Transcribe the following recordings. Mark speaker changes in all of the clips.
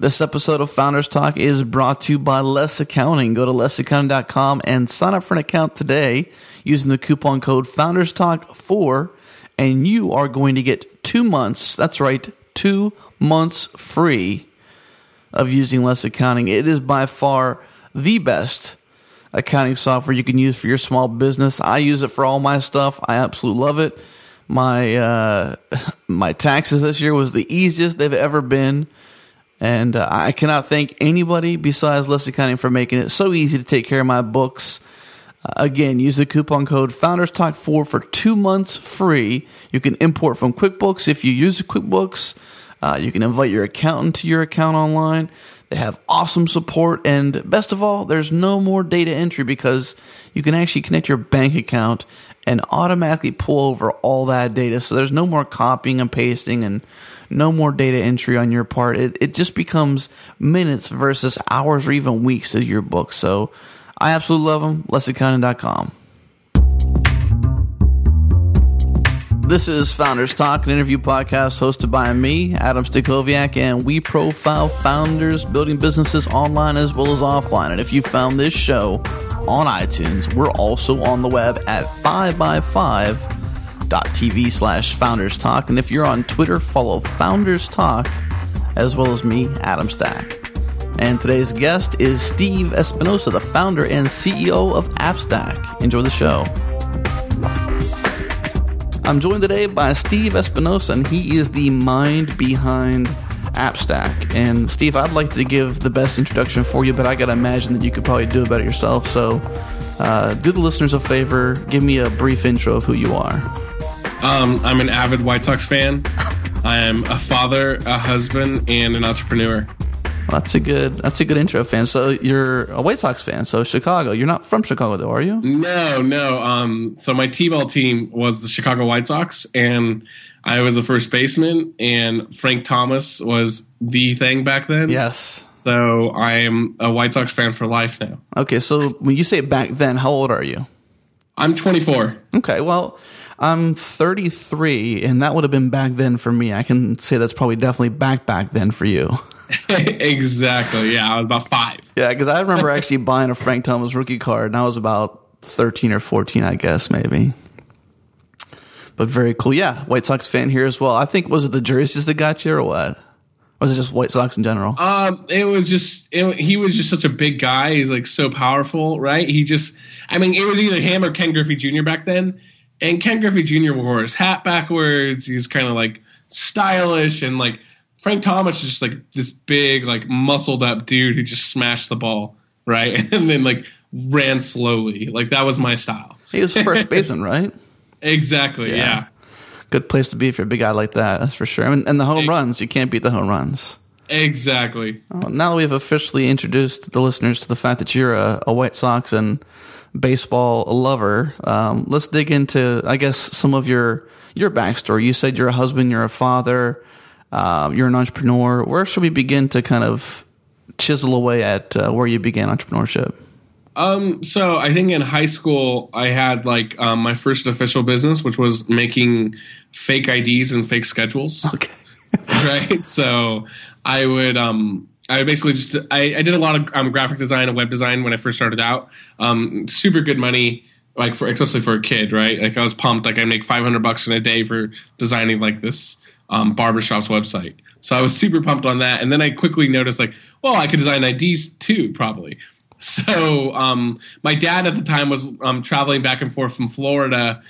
Speaker 1: This episode of Founders Talk is brought to you by Less Accounting. Go to lessaccounting.com and sign up for an account today using the coupon code Founders Talk 4 and you are going to get 2 months. That's right, 2 months free of using Less Accounting. It is by far the best accounting software you can use for your small business. I use it for all my stuff. I absolutely love it. My uh, my taxes this year was the easiest they've ever been. And uh, I cannot thank anybody besides Less Accounting for making it so easy to take care of my books. Uh, again, use the coupon code Founders Talk 4 for two months free. You can import from QuickBooks if you use QuickBooks. Uh, you can invite your accountant to your account online. They have awesome support. And best of all, there's no more data entry because you can actually connect your bank account and automatically pull over all that data. So there's no more copying and pasting and no more data entry on your part. It, it just becomes minutes versus hours or even weeks of your book. So I absolutely love them. LessAccounting.com. This is Founders Talk, an interview podcast hosted by me, Adam Stacoviak, and we profile founders building businesses online as well as offline. And if you found this show on iTunes, we're also on the web at 5by5.tv slash Founders Talk. And if you're on Twitter, follow Founders Talk as well as me, Adam Stack. And today's guest is Steve Espinosa, the founder and CEO of AppStack. Enjoy the show. I'm joined today by Steve Espinosa, and he is the mind behind AppStack. And Steve, I'd like to give the best introduction for you, but I gotta imagine that you could probably do it better yourself. So, uh, do the listeners a favor, give me a brief intro of who you are.
Speaker 2: Um, I'm an avid White Sox fan. I am a father, a husband, and an entrepreneur.
Speaker 1: Well, that's a good. That's a good intro, fan. So you're a White Sox fan. So Chicago. You're not from Chicago, though, are you?
Speaker 2: No, no. Um, so my T-ball team was the Chicago White Sox, and I was a first baseman, and Frank Thomas was the thing back then.
Speaker 1: Yes.
Speaker 2: So I am a White Sox fan for life now.
Speaker 1: Okay. So when you say back then, how old are you?
Speaker 2: I'm 24.
Speaker 1: Okay. Well. I'm 33, and that would have been back then for me. I can say that's probably definitely back back then for you.
Speaker 2: exactly. Yeah, I was about five.
Speaker 1: Yeah, because I remember actually buying a Frank Thomas rookie card, and I was about 13 or 14, I guess, maybe. But very cool. Yeah, White Sox fan here as well. I think, was it the jerseys that got you, or what? Or was it just White Sox in general?
Speaker 2: Um, it was just it, he was just such a big guy. He's like so powerful, right? He just, I mean, it was either him or Ken Griffey Jr. back then. And Ken Griffey Jr. wore his hat backwards. He's kind of like stylish and like Frank Thomas is just like this big, like muscled up dude who just smashed the ball, right? And then like ran slowly. Like that was my style.
Speaker 1: He was first baseman, right?
Speaker 2: Exactly. Yeah. yeah.
Speaker 1: Good place to be if you're a big guy like that. That's for sure. I mean, and the home runs, you can't beat the home runs.
Speaker 2: Exactly.
Speaker 1: Well, now that we've officially introduced the listeners to the fact that you're a, a White Sox and baseball lover, um, let's dig into, I guess, some of your your backstory. You said you're a husband, you're a father, uh, you're an entrepreneur. Where should we begin to kind of chisel away at uh, where you began entrepreneurship?
Speaker 2: Um, so I think in high school I had like um, my first official business, which was making fake IDs and fake schedules.
Speaker 1: Okay.
Speaker 2: right. So I would um, I basically just I, I did a lot of um, graphic design and web design when I first started out. Um, super good money, like for especially for a kid, right? Like I was pumped. Like I make five hundred bucks in a day for designing like this um, barbershop's website. So I was super pumped on that. And then I quickly noticed, like, well, I could design IDs too, probably. So um, my dad at the time was um, traveling back and forth from Florida,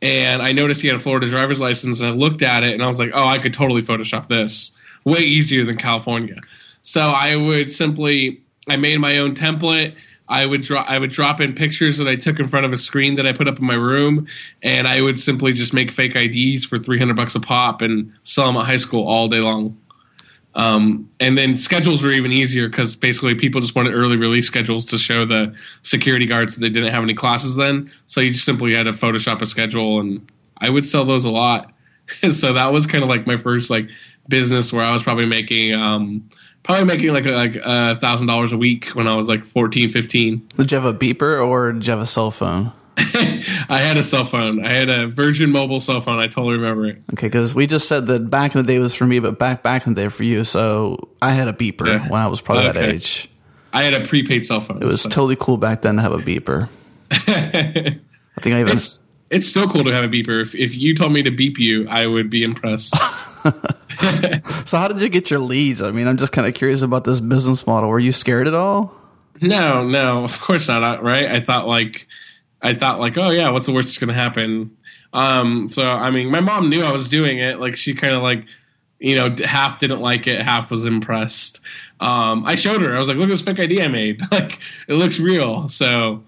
Speaker 2: and I noticed he had a Florida driver's license. And I looked at it, and I was like, oh, I could totally Photoshop this way easier than California. So I would simply, I made my own template. I would draw I would drop in pictures that I took in front of a screen that I put up in my room, and I would simply just make fake IDs for three hundred bucks a pop and sell them at high school all day long. Um, and then schedules were even easier because basically people just wanted early release schedules to show the security guards that they didn't have any classes then. So you just simply had to Photoshop a schedule, and I would sell those a lot. so that was kind of like my first like business where I was probably making. Um, probably making like a, like a thousand dollars a week when I was like 14, 15.
Speaker 1: Did you have a beeper or did you have a cell phone?
Speaker 2: I had a cell phone. I had a Virgin Mobile cell phone. I totally remember it.
Speaker 1: Okay, because we just said that back in the day was for me, but back back in the day for you. So I had a beeper
Speaker 2: Yeah.
Speaker 1: when I was probably that age.
Speaker 2: I had a prepaid cell phone.
Speaker 1: It was
Speaker 2: so-
Speaker 1: totally cool back then to have a beeper. I think I even
Speaker 2: it's it's still cool to have a beeper. If if you told me to beep you, I would be impressed.
Speaker 1: So how did you get your leads? I mean, I'm just kind of curious about this business model. Were you scared at all?
Speaker 2: no, no, of course not. Right? I thought like I thought like, oh yeah, what's the worst that's gonna happen? Um, so I mean, my mom knew I was doing it. Like she kind of like you know half didn't like it, half was impressed. Um, I showed her. I was like, look at this fake ID I made. like it looks real. So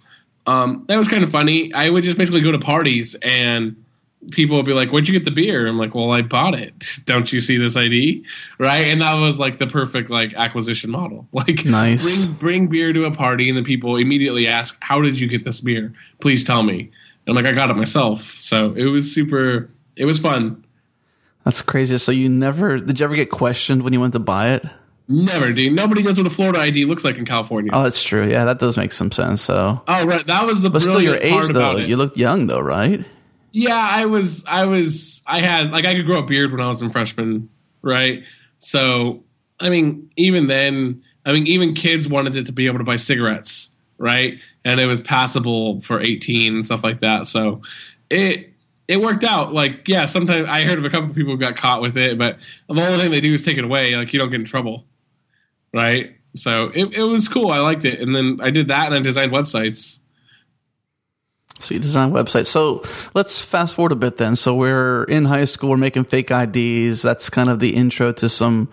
Speaker 2: um, that was kind of funny. I would just basically go to parties and people will be like, "Where'd you get the beer?" I'm like, "Well, I bought it. Don't you see this ID?" Right? And that was like the perfect like acquisition model. Like,
Speaker 1: Nice.
Speaker 2: bring bring beer to a party, and the people immediately ask, "How did you get this beer? Please tell me." And I'm like, "I got it myself." So it was super. It was fun.
Speaker 1: That's crazy. So you never did you ever get questioned when you went to buy it?
Speaker 2: Never, dude. Nobody knows what a Florida ID looks like in California.
Speaker 1: Oh, that's true. Yeah, that does make some sense. So,
Speaker 2: oh, right. That was the
Speaker 1: but still, your
Speaker 2: brilliant
Speaker 1: age
Speaker 2: part
Speaker 1: though,
Speaker 2: about it.
Speaker 1: you looked young though, right?
Speaker 2: Yeah, I was, I was, I had like I could grow a beard when I was in freshman, right? So, I mean, even then, I mean, even kids wanted it to be able to buy cigarettes, right? And it was passable for eighteen and stuff like that. So, it it worked out. Like, yeah, sometimes I heard of a couple people who got caught with it, but the only thing they do is take it away. Like, you don't get in trouble, right? So it it was cool. I liked it, and then I did that, and I designed websites.
Speaker 1: So you design websites. So let's fast forward a bit then. So we're in high school. We're making fake IDs. That's kind of the intro to some,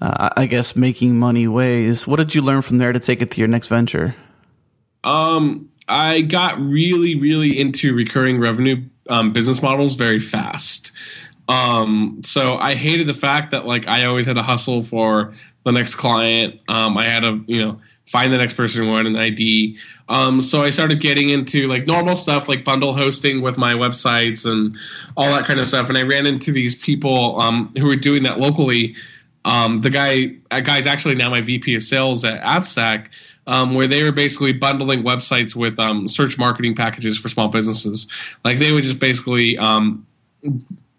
Speaker 1: uh, I guess, making money ways. What did you learn from there to take it to your next venture?
Speaker 2: Um, I got really, really into recurring revenue um, business models very fast. Um, so I hated the fact that like I always had to hustle for the next client. Um, I had to, you know, find the next person who had an ID. Um, so I started getting into like normal stuff like bundle hosting with my websites and all that kind of stuff. And I ran into these people um, who were doing that locally. Um, the guy, a guy's actually now my VP of sales at AppStack, um, where they were basically bundling websites with um, search marketing packages for small businesses. Like they would just basically um,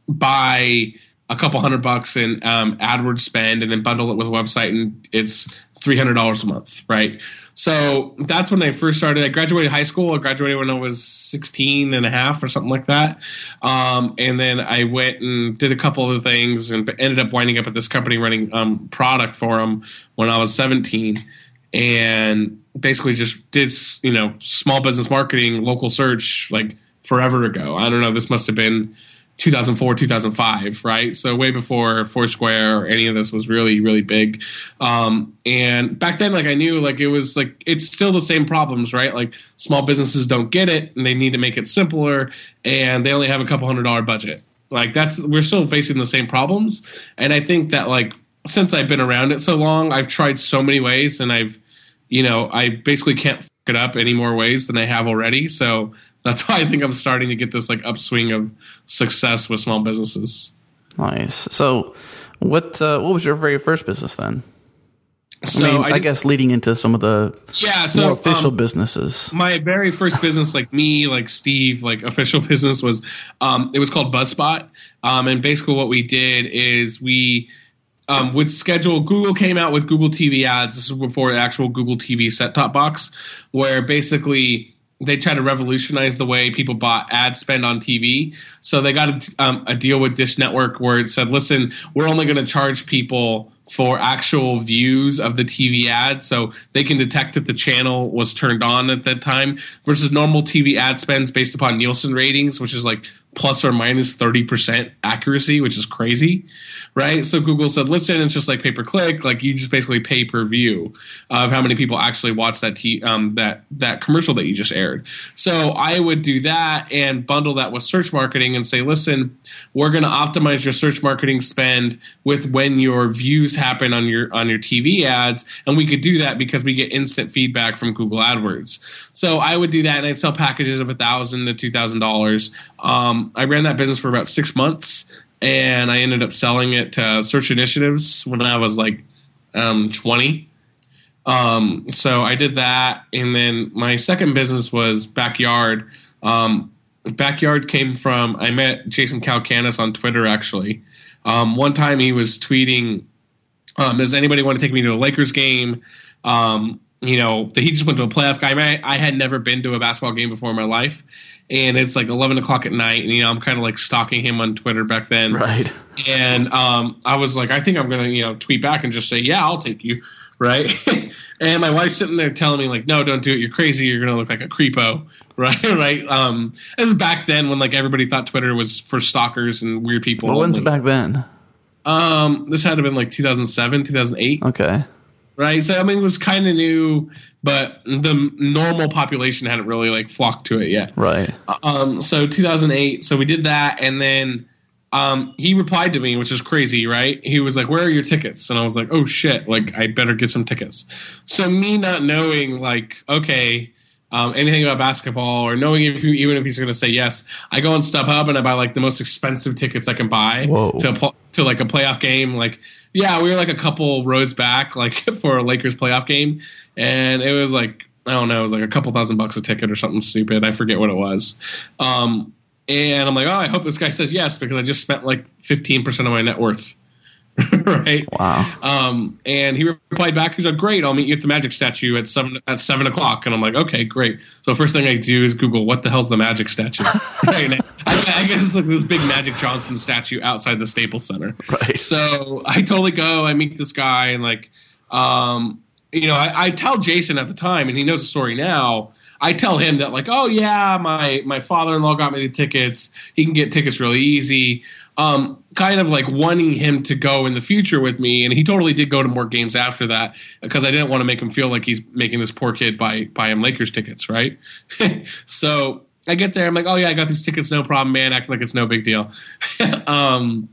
Speaker 2: buy a couple hundred bucks in um, AdWords spend and then bundle it with a website, and it's three hundred dollars a month, right? So that's when I first started. I graduated high school. I graduated when I was 16 and a half or something like that. Um, and then I went and did a couple of things and ended up winding up at this company running um, product for them when I was 17 and basically just did, you know, small business marketing, local search like forever ago. I don't know. This must have been 2004 2005 right? So way before foursquare or any of this was really really big. Um, and back then like i knew like it was like it's still the same problems right? Like small businesses don't get it and they need to make it simpler and they only have a couple hundred dollar budget. Like that's we're still facing the same problems. And i think that like since i've been around it so long i've tried so many ways and i've you know i basically can't it up any more ways than i have already. So that's why I think I'm starting to get this like upswing of success with small businesses.
Speaker 1: Nice. So, what uh, what was your very first business then?
Speaker 2: So
Speaker 1: I, mean, I,
Speaker 2: did-
Speaker 1: guess leading into some of the
Speaker 2: yeah. So
Speaker 1: more official
Speaker 2: um,
Speaker 1: businesses.
Speaker 2: my very first business, like me, like Steve, like official business was um, it was called BuzzSpot, um, and basically what we did is we um, would schedule. Google came out with Google TV ads. This is before the actual Google TV set top box, where basically they tried to revolutionize the way people bought ad spend on TV. So they got a, um, a deal with Dish Network where it said, "Listen, we're only going to charge people." For actual views of the TV ad, so they can detect that the channel was turned on at that time, versus normal TV ad spends based upon Nielsen ratings, which is like plus or minus 30% accuracy, which is crazy, right? So Google said, listen, it's just like pay per click, like you just basically pay per view of how many people actually watch that t- um, that that commercial that you just aired. So I would do that and bundle that with search marketing and say, listen, we're going to optimize your search marketing spend with when your views happen on your on your TV ads, and we could do that because we get instant feedback from Google AdWords. So I would do that, and I'd sell packages of a thousand to two thousand dollars. I ran that business for about six months, and I ended up selling it to Search Initiatives when I was like um, twenty. Um, so I did that, and then my second business was Backyard. Um, backyard came from I met Jason Calacanis on Twitter actually. Um, one time he was tweeting, um, "Does anybody want to take me to a Lakers game?" Um, you know, he just went to a playoff game. I, I had never been to a basketball game before in my life, and it's like eleven o'clock at night, and you know I'm kind of like stalking him on Twitter back then,
Speaker 1: Right.
Speaker 2: and um, I was like, I think I'm gonna you know tweet back and just say, yeah, I'll take you, right? and my wife's sitting there telling me like, no, don't do it. You're crazy. You're gonna look like a creepo, right? right. Um, this is back then when like everybody thought Twitter was for stalkers and weird people.
Speaker 1: Well, when's back then?
Speaker 2: Um, this had to have been like 2007, 2008
Speaker 1: Okay.
Speaker 2: Right? So I mean, it was kind of new, but the normal population hadn't really like flocked to it yet.
Speaker 1: Right.
Speaker 2: Um, so 2008, so we did that, and then um, he replied to me, which is crazy, right? He was like, "Where are your tickets?" And I was like, "Oh shit! Like, I better get some tickets." So me not knowing, like, okay. Um, anything about basketball or knowing if you, even if he's going to say yes, I go on StubHub and I buy like the most expensive tickets I can buy
Speaker 1: Whoa.
Speaker 2: to to like a playoff game. Like, yeah, we were like a couple rows back, like for a Lakers playoff game, and it was like I don't know, it was like a couple thousand bucks a ticket or something stupid. I forget what it was. Um, and I'm like, oh, I hope this guy says yes because I just spent like 15 percent of my net worth. right.
Speaker 1: Wow.
Speaker 2: Um, and he replied back, he's like, "Great, I'll meet you at the Magic statue at seven at seven o'clock." And I'm like, "Okay, great." So first thing I do is Google what the hell's the Magic statue. right? I, I guess it's like this big Magic Johnson statue outside the Staples Center.
Speaker 1: Right.
Speaker 2: So I totally go. I meet this guy, and like, um, you know, I, I tell Jason at the time, and he knows the story now. I tell him that, like, oh yeah, my my father in law got me the tickets. He can get tickets really easy. Um, kind of like wanting him to go in the future with me, and he totally did go to more games after that because I didn't want to make him feel like he's making this poor kid buy buy him Lakers tickets, right? so I get there, I'm like, oh yeah, I got these tickets, no problem, man. Acting like it's no big deal. um,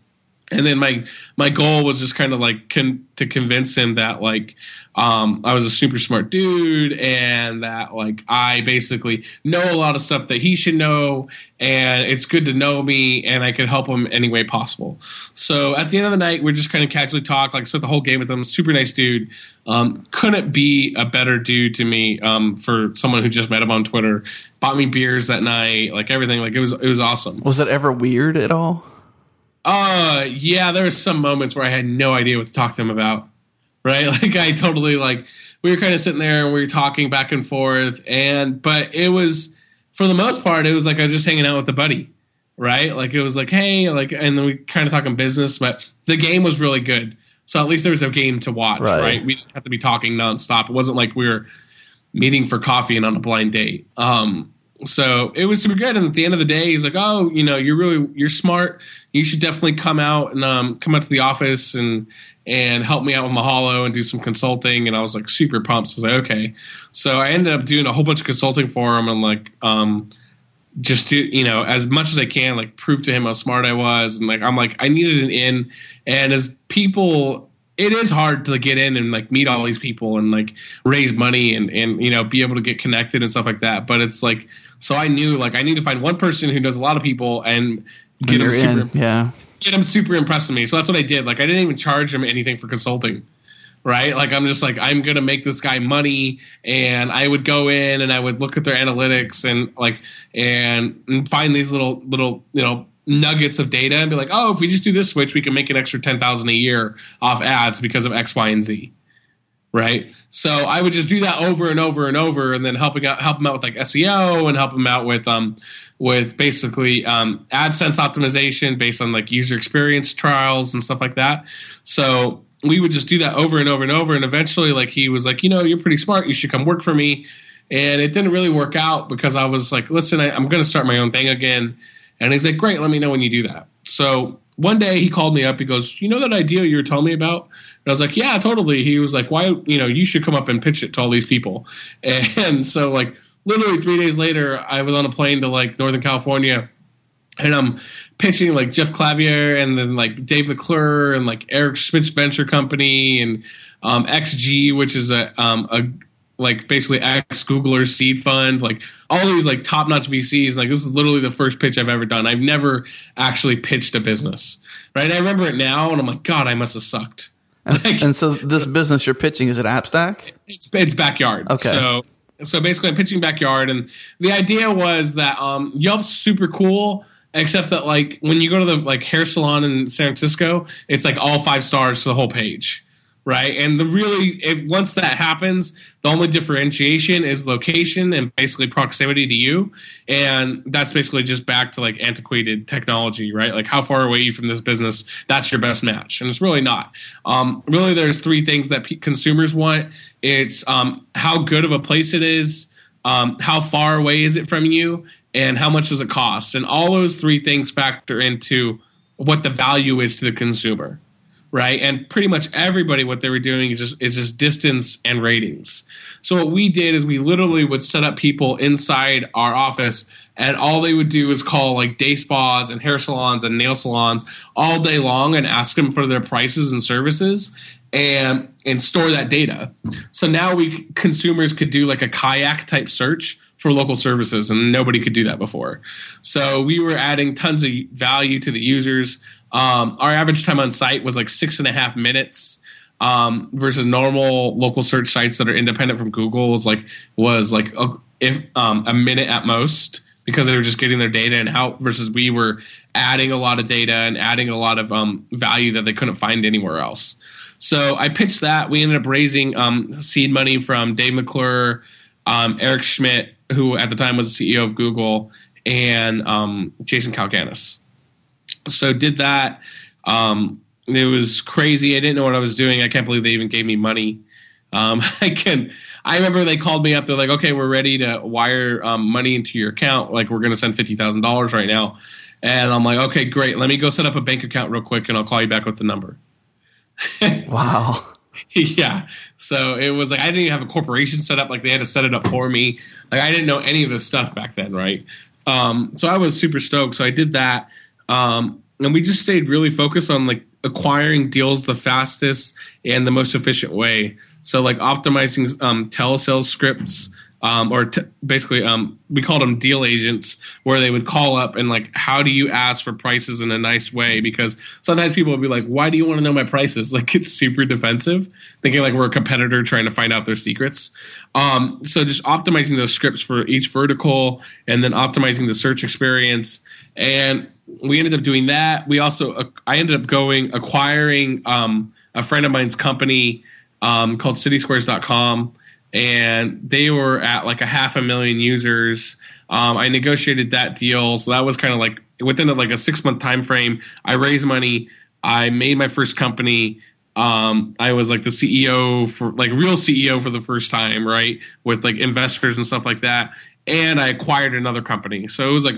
Speaker 2: and then my my goal was just kind of like con- to convince him that like um, I was a super smart dude and that like I basically know a lot of stuff that he should know and it's good to know me and I could help him any way possible. So at the end of the night, we're just kind of casually talk like spent the whole game with him. Super nice dude. Um, couldn't be a better dude to me um, for someone who just met him on Twitter. Bought me beers that night, like everything. Like it was it was awesome.
Speaker 1: Was it ever weird at all?
Speaker 2: Uh, yeah, there were some moments where I had no idea what to talk to him about. Right, like I totally like we were kind of sitting there and we were talking back and forth, and but it was for the most part it was like I was just hanging out with a buddy, right? Like it was like hey, like and then we kind of talking business, but the game was really good, so at least there was a game to watch,
Speaker 1: Right.
Speaker 2: right? We didn't have to be talking nonstop. It wasn't like we were meeting for coffee and on a blind date. Um, so it was super good. And at the end of the day, he's like, "Oh, you know, you're really you're smart. You should definitely come out and um, come out to the office and and help me out with Mahalo and do some consulting." And I was like super pumped. So I was like, "Okay." So I ended up doing a whole bunch of consulting for him and like um, just do you know as much as I can, like prove to him how smart I was. And like I'm like I needed an in. And as people it is hard to get in and like meet all these people and like raise money and and you know be able to get connected and stuff like that. But it's like so I knew like I need to find one person who knows a lot of people and get them
Speaker 1: in.
Speaker 2: super
Speaker 1: Yeah.
Speaker 2: get him super impressed with me. So that's what I did. Like I didn't even charge him anything for consulting. Right? Like I'm just like I'm going to make this guy money and I would go in and I would look at their analytics and like and, and find these little little, you know, nuggets of data and be like, "Oh, if we just do this switch, we can make an extra 10,000 a year off ads because of X, Y, and Z." Right? So I would just do that over and over and over and then helping out help them out with like SEO and help them out with um with basically um, AdSense optimization based on like user experience trials and stuff like that. So we would just do that over and over and over. And eventually, like he was like, you know, you're pretty smart. You should come work for me. And it didn't really work out because I was like, listen, I, I'm going to start my own thing again. And he's like, great, let me know when you do that. So one day he called me up. He goes, you know that idea you were telling me about? And I was like, yeah, totally. He was like, why, you know, you should come up and pitch it to all these people. And so, like, literally three days later, I was on a plane to like Northern California and I'm pitching like Jeff Clavier and then like Dave McClure and like Eric Schmidt's venture company and um, XG, which is a um, a like basically ex Googler seed fund, like all these like top notch VCs. Like this is literally the first pitch I've ever done. I've never actually pitched a business, right? I remember it now, and I'm like, God, I must have sucked. Like,
Speaker 1: And so this business you're pitching is it AppStack?
Speaker 2: it's it's backyard.
Speaker 1: Okay.
Speaker 2: So so basically, I'm pitching backyard, and the idea was that um, Yelp's super cool, except that like when you go to the like hair salon in San Francisco, it's like all five stars for the whole page, right? And the really, if once that happens, the only differentiation is location and basically proximity to you, and that's basically just back to like antiquated technology, right? Like how far away you from this business? That's your best match, and it's really not. Um, really, there's three things that p- consumers want. It's um, how good of a place it is. Um, how far away is it from you and how much does it cost and all those three things factor into what the value is to the consumer right and pretty much everybody what they were doing is just is just distance and ratings so what we did is we literally would set up people inside our office and all they would do is call like day spas and hair salons and nail salons all day long and ask them for their prices and services and and store that data. So now we consumers could do like a kayak type search for local services, and nobody could do that before. So we were adding tons of value to the users. Um, our average time on site was like six and a half minutes. Um, versus normal local search sites that are independent from Google was like was like a, if um, a minute at most because they were just getting their data and how versus we were adding a lot of data and adding a lot of um, value that they couldn't find anywhere else. So I pitched that. We ended up raising um, seed money from Dave McClure, um, Eric Schmidt, who at the time was the CEO of Google, and um, Jason Calacanis. So did that. Um, it was crazy. I didn't know what I was doing. I can't believe they even gave me money. Um, I can. I remember they called me up. They're like, "Okay, we're ready to wire um, money into your account. Like, we're going to send fifty thousand dollars right now." And I'm like, "Okay, great. Let me go set up a bank account real quick, and I'll call you back with the number."
Speaker 1: wow.
Speaker 2: yeah. So it was like I didn't even have a corporation set up. Like they had to set it up for me. Like I didn't know any of this stuff back then, right? Um, so I was super stoked. So I did that, um, and we just stayed really focused on like acquiring deals the fastest and the most efficient way. So like optimizing um, telesales scripts um, or t- basically um, we called them deal agents where they would call up and like how do you ask for prices in a nice way? Because sometimes people would be like why do you want to know my prices? Like it's super defensive thinking like we're a competitor trying to find out their secrets. Um, so just optimizing those scripts for each vertical and then optimizing the search experience. And we ended up doing that. We also uh, i ended up going acquiring um, a friend of mine's company um, called citysquares.com and they were at like a half a million users. Um, I negotiated that deal, so that was kind of like within like a six month time frame. I raised money. I made my first company. Um, I was like the CEO for like real CEO for the first time, right? With like investors and stuff like that. And I acquired another company. So it was like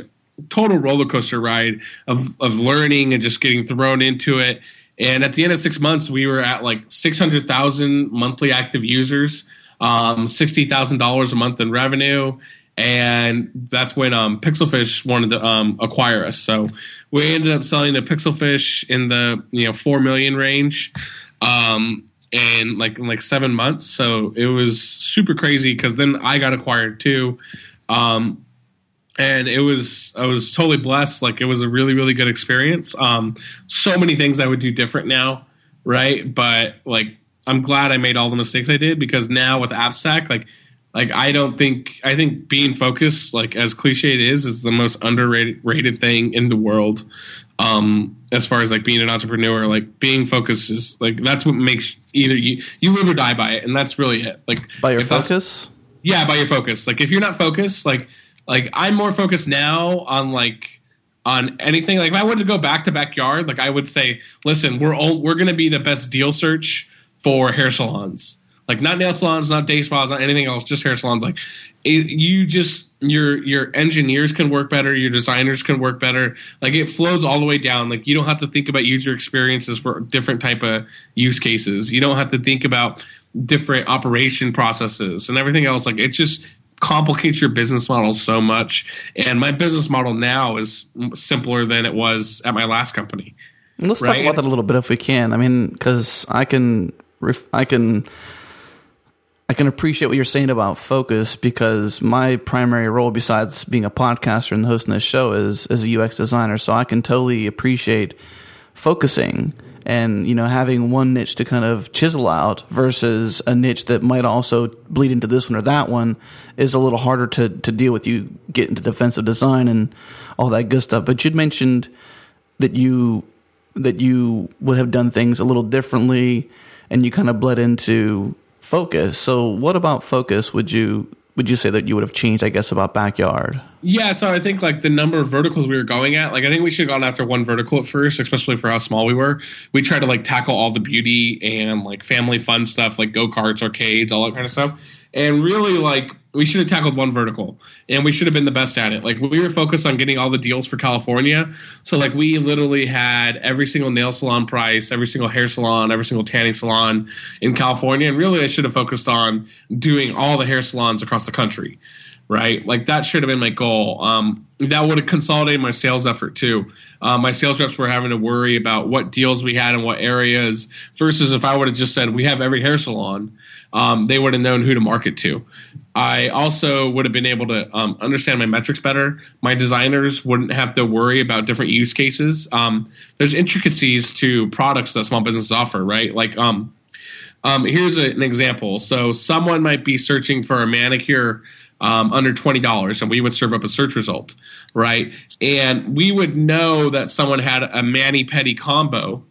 Speaker 2: total roller coaster ride of, of learning and just getting thrown into it. And at the end of six months, we were at like 600,000 monthly active users um, sixty thousand dollars a month in revenue, and that's when um, Pixelfish wanted to um, acquire us. So we ended up selling to Pixelfish in the you know four million range, um, in like in like seven months. So it was super crazy because then I got acquired too. Um, and it was I was totally blessed. Like it was a really really good experience. Um, so many things I would do different now, right? But like I'm glad I made all the mistakes I did because now with AppStack, like like I don't think I think being focused, like as cliche it is, is the most underrated rated thing in the world. Um, as far as like being an entrepreneur, like being focused is like that's what makes either you you live or die by it, and that's really it. Like
Speaker 1: by your focus.
Speaker 2: Yeah, by your focus. Like if you're not focused, like like I'm more focused now on like on anything. Like if I wanted to go back to backyard, like I would say, listen, we're all, we're going to be the best deal search for hair salons. Like not nail salons, not day spas, not anything else, just hair salons. Like it, you just your your engineers can work better, your designers can work better. Like it flows all the way down. Like you don't have to think about user experiences for different type of use cases. You don't have to think about different operation processes and everything else. Like it just complicates your business model so much. And my business model now is simpler than it was at my last company.
Speaker 1: Let's right? talk about that a little bit if we can. I mean, because I can I can I can appreciate what you're saying about focus because my primary role, besides being a podcaster and hosting this show, is as a UX designer. So I can totally appreciate focusing and you know having one niche to kind of chisel out versus a niche that might also bleed into this one or that one is a little harder to to deal with. You get into defensive design and all that good stuff. But you'd mentioned that you that you would have done things a little differently, and you kind of bled into focus. So, what about focus would you would you say that you would have changed? I guess about backyard.
Speaker 2: Yeah, so I think like the number of verticals we were going at, like I think we should have gone after one vertical at first, especially for how small we were. We tried to like tackle all the beauty and like family fun stuff, like go karts, arcades, all that kind of stuff. And really, like we should have tackled one vertical, and we should have been the best at it. Like we were focused on getting all the deals for California, so like we literally had every single nail salon price, every single hair salon, every single tanning salon in California. And really, I should have focused on doing all the hair salons across the country right? Like that should have been my goal. Um, that would have consolidated my sales effort too. Uh, my sales reps were having to worry about what deals we had in what areas versus if I would have just said we have every hair salon, um, they would have known who to market to. I also would have been able to um, understand my metrics better. My designers wouldn't have to worry about different use cases. Um, there's intricacies to products that small businesses offer, right? Like, um, um, here's a, an example. So, someone might be searching for a manicure um, under twenty dollars, and we would serve up a search result, right? And we would know that someone had a mani pedi combo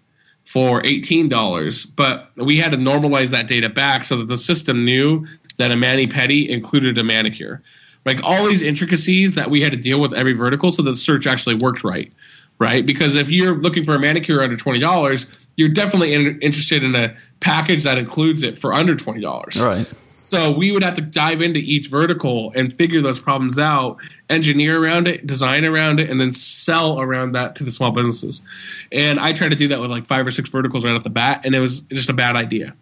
Speaker 2: for eighteen dollars, but we had to normalize that data back so that the system knew that a mani pedi included a manicure. Like all these intricacies that we had to deal with every vertical, so that the search actually worked right, right? Because if you're looking for a manicure under twenty dollars, you're definitely in, interested in a package that includes it for under twenty dollars,
Speaker 1: right?
Speaker 2: So we would have to dive into each vertical and figure those problems out, engineer around it, design around it, and then sell around that to the small businesses. And I tried to do that with like five or six verticals right off the bat, and it was just a bad idea.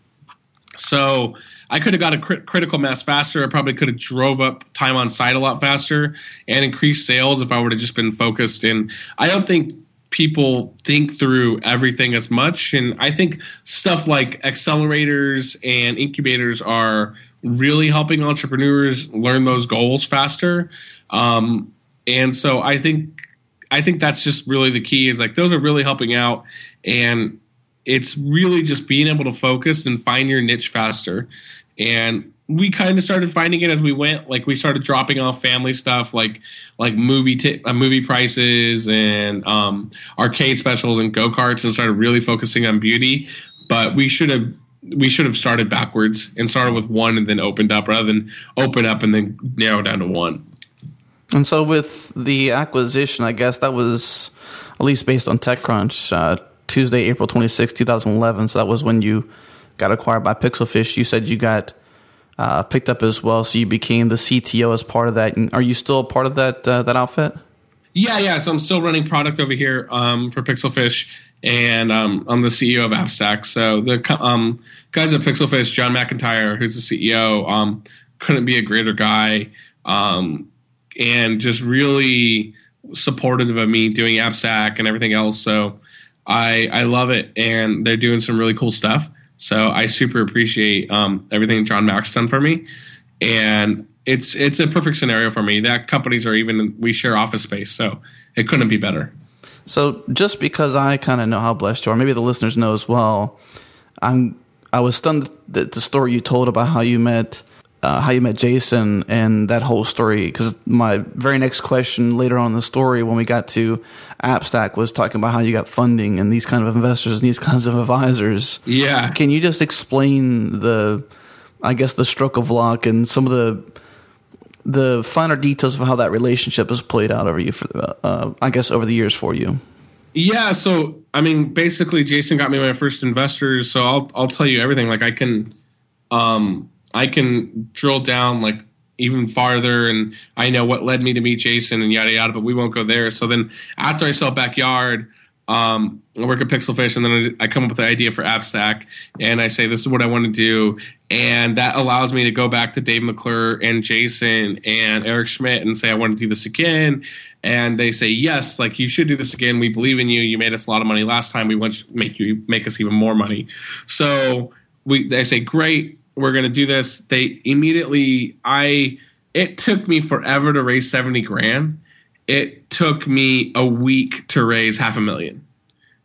Speaker 2: So I could have got a crit- critical mass faster. I probably could have drove up time on site a lot faster and increased sales if I would have just been focused. And I don't think people think through everything as much. And I think stuff like accelerators and incubators are really helping entrepreneurs learn those goals faster. Um, and so I think I think that's just really the key is like those are really helping out and it's really just being able to focus and find your niche faster. And we kind of started finding it as we went. Like we started dropping off family stuff, like like movie t- uh, movie prices and um, arcade specials and go karts, and started really focusing on beauty. But we should have we should have started backwards and started with one and then opened up rather than open up and then narrow down to one.
Speaker 1: And so with the acquisition, I guess that was at least based on TechCrunch, uh, Tuesday, April 26, 2011. So that was when you got acquired by Pixelfish. You said you got uh, picked up as well, so you became the CTO as part of that. And are you still part of that uh, that outfit?
Speaker 2: Yeah, yeah. So I'm still running product over here um, for Pixelfish, and um, I'm the CEO of AppStack. So the um, guys at Pixelfish, John McIntyre, who's the CEO, um, couldn't be a greater guy, um, and just really supportive of me doing AppStack and everything else. So I I love it, and they're doing some really cool stuff. So I super appreciate um, everything John Mack's done for me, and it's it's a perfect scenario for me. That companies are even we share office space, so it couldn't be better.
Speaker 1: So just because I kind of know how blessed you are, maybe the listeners know as well. I'm I was stunned that the story you told about how you met uh, how you met Jason and that whole story. Because my very next question later on in the story, when we got to AppStack, was talking about how you got funding and these kind of investors and these kinds of advisors.
Speaker 2: Yeah.
Speaker 1: Can you just explain the, I guess, the stroke of luck and some of the the finer details of how that relationship has played out over you for, uh, I guess, over the years for you?
Speaker 2: Yeah, so I mean, basically, Jason got me my first investors, so I'll I'll tell you everything. Like I can, um, I can drill down like even farther and I know what led me to meet Jason and yada yada, but we won't go there. So then after I sell backyard, um, I work at Pixelfish and then I come up with the idea for AppStack and I say this is what I want to do, and that allows me to go back to Dave McClure and Jason and Eric Schmidt and say I want to do this again, and they say yes, like you should do this again. We believe in you. You made us a lot of money last time. We want to make you make us even more money. So we they say great we're going to do this. They immediately, I, it took me forever to raise 70 grand. It took me a week to raise half a million.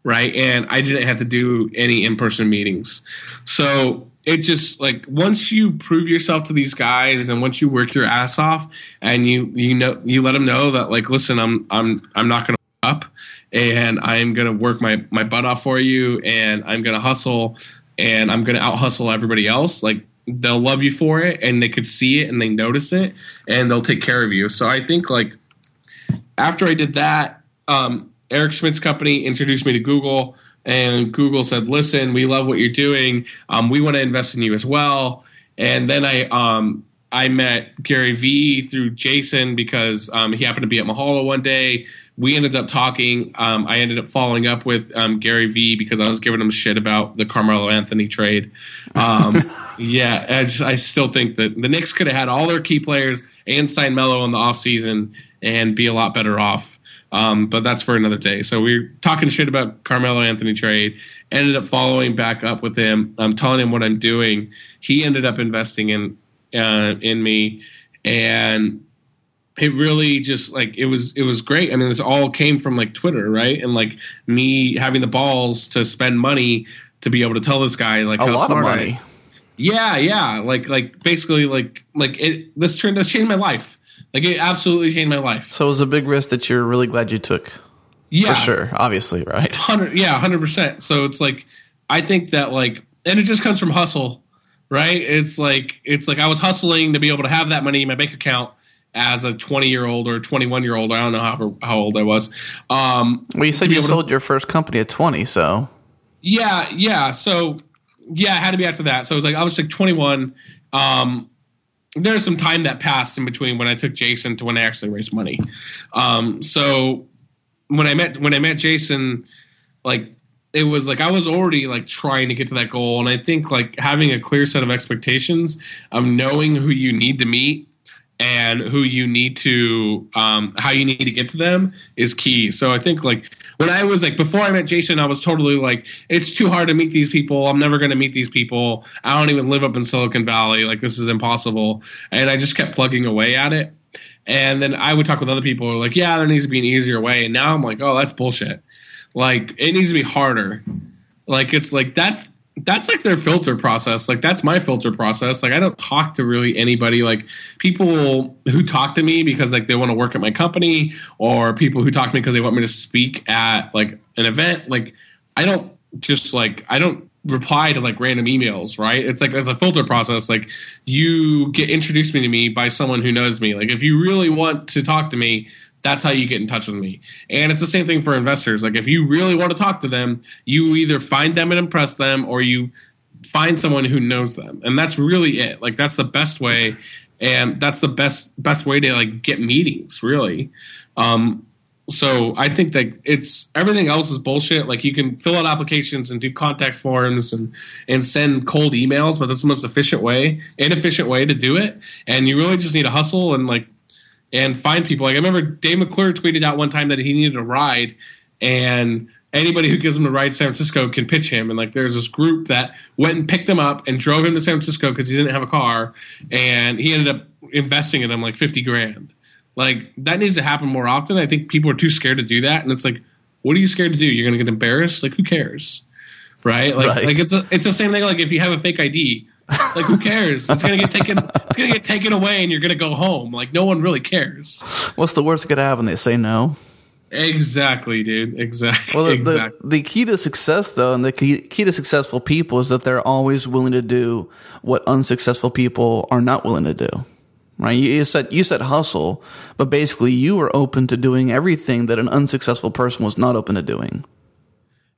Speaker 2: right? And I didn't have to do any in person meetings. So it just like once you prove yourself to these guys and once you work your ass off and you you know you let them know that like listen I'm I'm I'm not going to up and I'm going to work my my butt off for you and I'm going to hustle and I'm going to out hustle everybody else like they'll love you for it and they could see it and they notice it and they'll take care of you. So I think like after I did that um Eric Schmidt's company introduced me to Google, and Google said, "Listen, we love what you're doing. Um, we want to invest in you as well." And then I um, I met Gary Vee through Jason because um, he happened to be at Mahalo one day. We ended up talking. Um, I ended up following up with um, Gary Vee because I was giving him shit about the Carmelo Anthony trade. Um, yeah, I, just, I, still think that the Knicks could have had all their key players and signed Melo in the offseason and be a lot better off. Um, but that's for another day. So we are talking shit about Carmelo Anthony trade. Ended up following back up with him. I'm telling him what I'm doing. He ended up investing in uh, in me, and it really just like it was it was great. I mean, this all came from like Twitter, right? And like me having the balls to spend money to be able to tell this guy like
Speaker 1: a lot of money.
Speaker 2: I, yeah, yeah, like like basically like like it. This turned this changed my life like it absolutely changed my life.
Speaker 1: So it was a big risk that you're really glad you took.
Speaker 2: Yeah,
Speaker 1: for sure. Obviously, right?
Speaker 2: Hundred, yeah, hundred percent. So it's like I think that like, and it just comes from hustle, right? It's like it's like I was hustling to be able to have that money in my bank account as a 20 year old or 21 year old. I don't know how how old I was. Um,
Speaker 1: well, you said you sold to, your first company at 20, so
Speaker 2: yeah, yeah. So yeah, it had to be after that. So it was like I was like 21. Um, there's some time that passed in between when I took Jason to when I actually raised money. Um, so when I met when I met Jason, like it was like I was already like trying to get to that goal, and I think like having a clear set of expectations of knowing who you need to meet and who you need to um, how you need to get to them is key. So i think like when i was like before i met jason i was totally like it's too hard to meet these people. I'm never going to meet these people. I don't even live up in silicon valley. Like this is impossible. And i just kept plugging away at it. And then i would talk with other people like yeah there needs to be an easier way. And now i'm like oh that's bullshit like it needs to be harder like it's like that's that's like their filter process. Like that's my filter process. Like I don't talk to really anybody. Like people who talk to me because like they want to work at my company, or people who talk to me because they want me to speak at like an event. Like I don't just like I don't reply to like random emails, right? It's like as a filter process. Like you get introduced me to me by someone who knows me. Like if you really want to talk to me, that's how you get in touch with me. And it's the same thing for investors. Like if you really want to talk to them, you either find them and impress them or you find someone who knows them. And that's really it. Like that's the best way and that's the best best way to like get meetings, really. Um so I think that it's everything else is bullshit. Like you can fill out applications and do contact forms and and send cold emails, but that's the most efficient way, inefficient way to do it. And you really just need to hustle and like and find people. Like I remember Dave McClure tweeted out one time that he needed a ride, and anybody who gives him a ride to San Francisco can pitch him. And like there's this group that went and picked him up and drove him to San Francisco because he didn't have a car, and he ended up investing in him like fifty grand. Like that needs to happen more often. I think people are too scared to do that, and it's like, what are you scared to do? You're gonna get embarrassed? Like who cares? Right? Like right. like it's a, it's the same thing. Like if you have a fake ID like who cares? It's gonna get taken. It's gonna get taken away, and you're gonna go home. Like no one really cares.
Speaker 1: What's the worst that could happen? They say no.
Speaker 2: Exactly, dude. Exactly.
Speaker 1: Well, the,
Speaker 2: exactly.
Speaker 1: The, the, key to success, though, and the key, key to successful people is that they're always willing to do what unsuccessful people are not willing to do. Right? You, you said you said hustle, but basically you were open to doing everything that an unsuccessful person was not open to doing.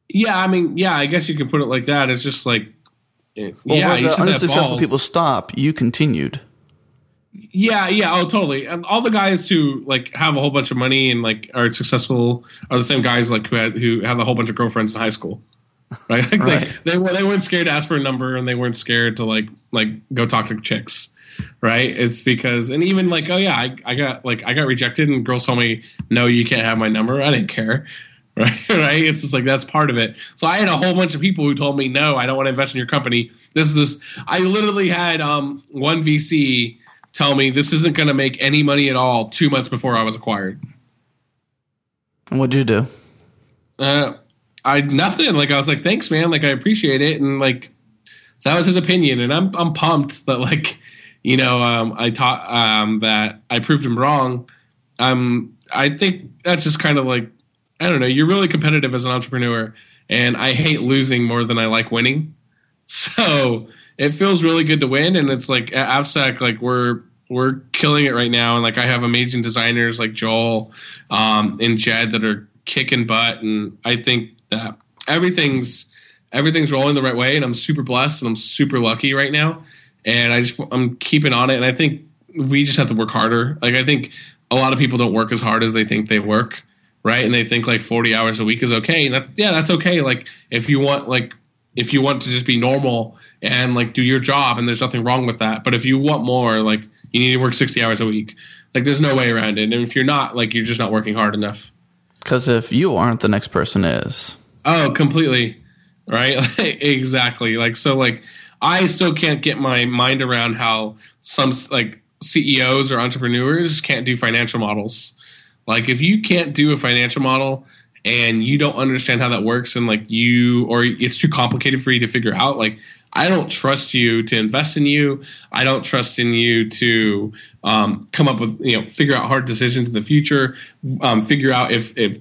Speaker 2: Yeah, I mean, yeah, I guess you could put it like that. It's just like
Speaker 1: well, yeah, where the unsuccessful people stop, you continued.
Speaker 2: Yeah, yeah, oh, totally. And all the guys who like have a whole bunch of money and like are successful are the same guys like who had who have a whole bunch of girlfriends in high school, right? Like right. They, they they weren't scared to ask for a number and they weren't scared to like like go talk to chicks, right? It's because and even like oh yeah, I, I got like I got rejected and girls told me no, you can't have my number. I didn't care, right? right? It's just like that's part of it. So I had a whole bunch of people who told me, "No, I don't want to invest in your company." This is this. I literally had um, one VC tell me this isn't going to make any money at all two months before I was acquired.
Speaker 1: What'd you do?
Speaker 2: Uh, I nothing. Like I was like, thanks, man. Like I appreciate it, and like that was his opinion, and I'm I'm pumped that like you know um, I taught um, that I proved him wrong. Um, I think that's just kind of like I don't know. You're really competitive as an entrepreneur, and I hate losing more than I like winning. So it feels really good to win, and it's like at AppStack, like we're we're killing it right now, and like I have amazing designers like Joel um, and Jed that are kicking butt, and I think that everything's everything's rolling the right way, and I'm super blessed and I'm super lucky right now, and I just I'm keeping on it, and I think we just have to work harder. Like I think a lot of people don't work as hard as they think they work, right? And they think like 40 hours a week is okay. And that yeah, that's okay. Like if you want like if you want to just be normal and like do your job and there's nothing wrong with that. But if you want more, like you need to work 60 hours a week. Like there's no way around it. And if you're not, like you're just not working hard enough.
Speaker 1: Because if you aren't, the next person is.
Speaker 2: Oh, completely. Right? exactly. Like so like I still can't get my mind around how some like CEOs or entrepreneurs can't do financial models. Like if you can't do a financial model and you don't understand how that works and like you or it's too complicated for you to figure out like i don't trust you to invest in you. I don't trust in you to um, come up with you know figure out hard decisions in the future um, figure out if if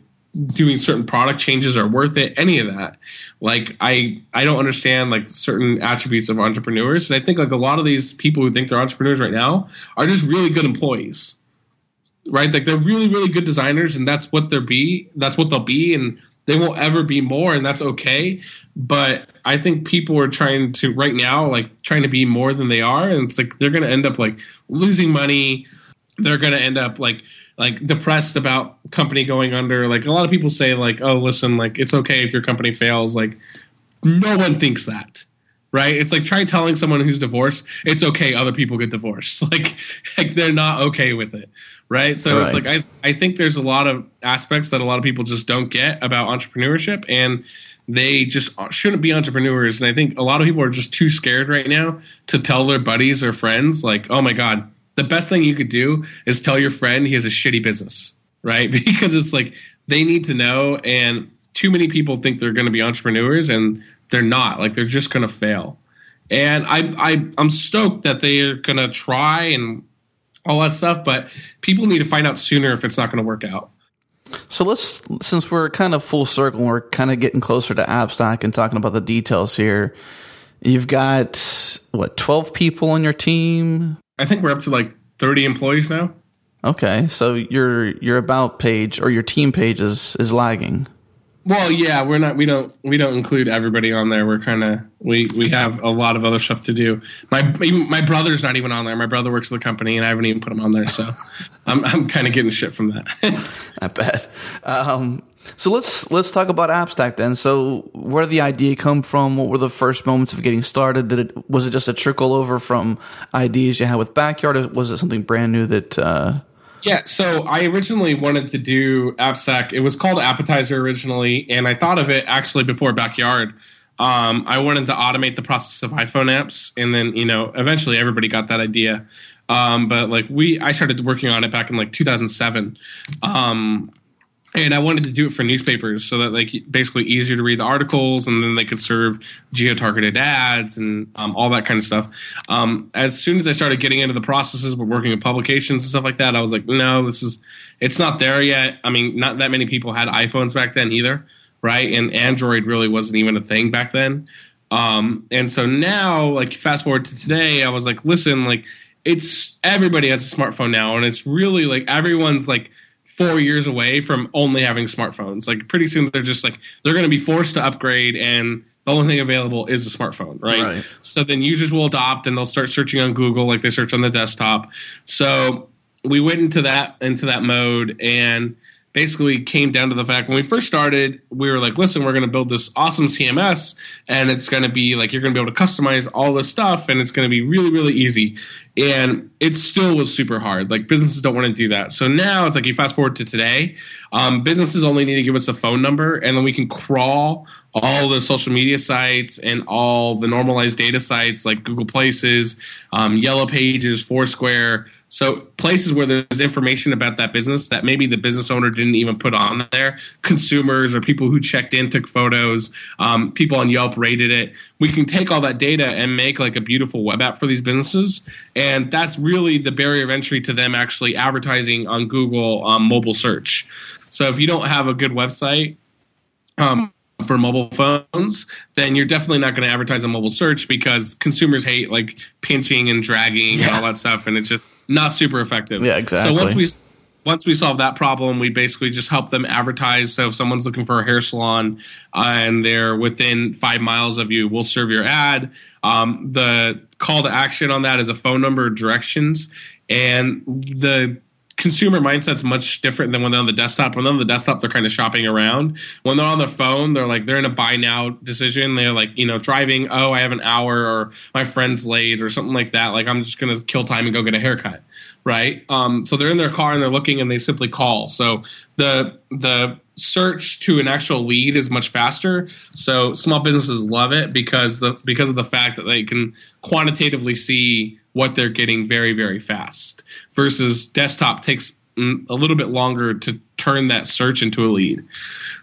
Speaker 2: doing certain product changes are worth it any of that. Like i i don't understand like certain attributes of entrepreneurs. And i think like a lot of these people who think they're entrepreneurs right now are just really good employees right? Like they're really, really good designers, and that's what they'll be. That's what they'll be, and they won't ever be more, and that's okay. But I think people are trying to right now, like trying to be more than they are, and it's like they're going to end up like losing money. They're going to end up like like depressed about company going under. Like a lot of people say, like, oh, listen, like it's okay if your company fails. Like no one thinks that right? It's like try telling someone who's divorced it's okay other people get divorced. Like like they're not okay with it, right? So right. it's like I I think there's a lot of aspects that a lot of people just don't get about entrepreneurship and they just shouldn't be entrepreneurs and I think a lot of people are just too scared right now to tell their buddies or friends like, "Oh my god, the best thing you could do is tell your friend he has a shitty business." Right? Because it's like they need to know and too many people think they're going to be entrepreneurs and they're not. Like they're just going to fail. And I, I, I'm stoked that they're going to try and all that stuff, but people need to find out sooner if it's not going to work out.
Speaker 1: So let's, since we're kind of full circle, we're kind of getting closer to AppStack and talking about the details here. You've got what, 12 people on your team?
Speaker 2: I think we're up to like 30 employees now.
Speaker 1: Okay. So your, your about page or your team page is, is lagging.
Speaker 2: Well, yeah, we're not. We don't. We don't include everybody on there. We're kind of. We we have a lot of other stuff to do. My my brother's not even on there. My brother works at the company, and I haven't even put him on there. So, I'm I'm kind of getting shit from that.
Speaker 1: I bet. Um, so let's let's talk about AppStack then. So where did the idea come from? What were the first moments of getting started? Did it was it just a trickle over from ideas you had with Backyard? Or was it something brand new that uh,
Speaker 2: yeah, so I originally wanted to do AppStack. It was called Appetizer originally, and I thought of it actually before Backyard. Um, I wanted to automate the process of iPhone apps, and then you know, eventually everybody got that idea. Um, but like we, I started working on it back in like 2007. Um, and I wanted to do it for newspapers so that like basically easier to read the articles, and then they could serve geo-targeted ads and um, all that kind of stuff. Um, as soon as I started getting into the processes, of working with publications and stuff like that, I was like, no, this is it's not there yet. I mean, not that many people had iPhones back then either, right? And Android really wasn't even a thing back then. Um, and so now, like fast forward to today, I was like, listen, like it's everybody has a smartphone now, and it's really like everyone's like four years away from only having smartphones. Like pretty soon they're just like they're going to be forced to upgrade, and the only thing available is a smartphone, right? right? So then users will adopt and they'll start searching on Google like they search on the desktop. So we went into that into that mode and basically came down to the fact when we first started, we were like, listen, we're going to build this awesome CMS and it's going to be like, you're going to be able to customize all this stuff and it's going to be really, really easy. And it still was super hard. Like businesses don't want to do that. So now it's like you fast forward to today, um, businesses only need to give us a phone number and then we can crawl all the social media sites and all the normalized data sites like Google Places, um, Yellow Pages, Foursquare. So places where there's information about that business that maybe the business owner didn't even put on there. Consumers or people who checked in, took photos. Um, people on Yelp rated it. We can take all that data and make like a beautiful web app for these businesses, and that's really the barrier of entry to them actually advertising on Google um, mobile search. So if you don't have a good website. Um, for mobile phones, then you're definitely not going to advertise on mobile search because consumers hate like pinching and dragging
Speaker 1: Yeah.
Speaker 2: and all that stuff, and it's just not super effective.
Speaker 1: Yeah, exactly.
Speaker 2: So once we once we solve that problem, we basically just help them advertise. So if someone's looking for a hair salon uh, and they're within five miles of you, we'll serve your ad. Um, the call to action on that is a phone number, directions, and the consumer mindset's much different than when they're on the desktop. When they're on the desktop, they're kind of shopping around. When they're on the phone, they're like they're in a buy now decision. They're like, you know, driving, oh, I have an hour or my friend's late or something like that. Like I'm just gonna kill time and go get a haircut. Right. Um, so they're in their car and they're looking and they simply call. So the the search to an actual lead is much faster. So small businesses love it because the because of the fact that they can quantitatively see what they're getting very very fast versus desktop takes a little bit longer to turn that search into a lead.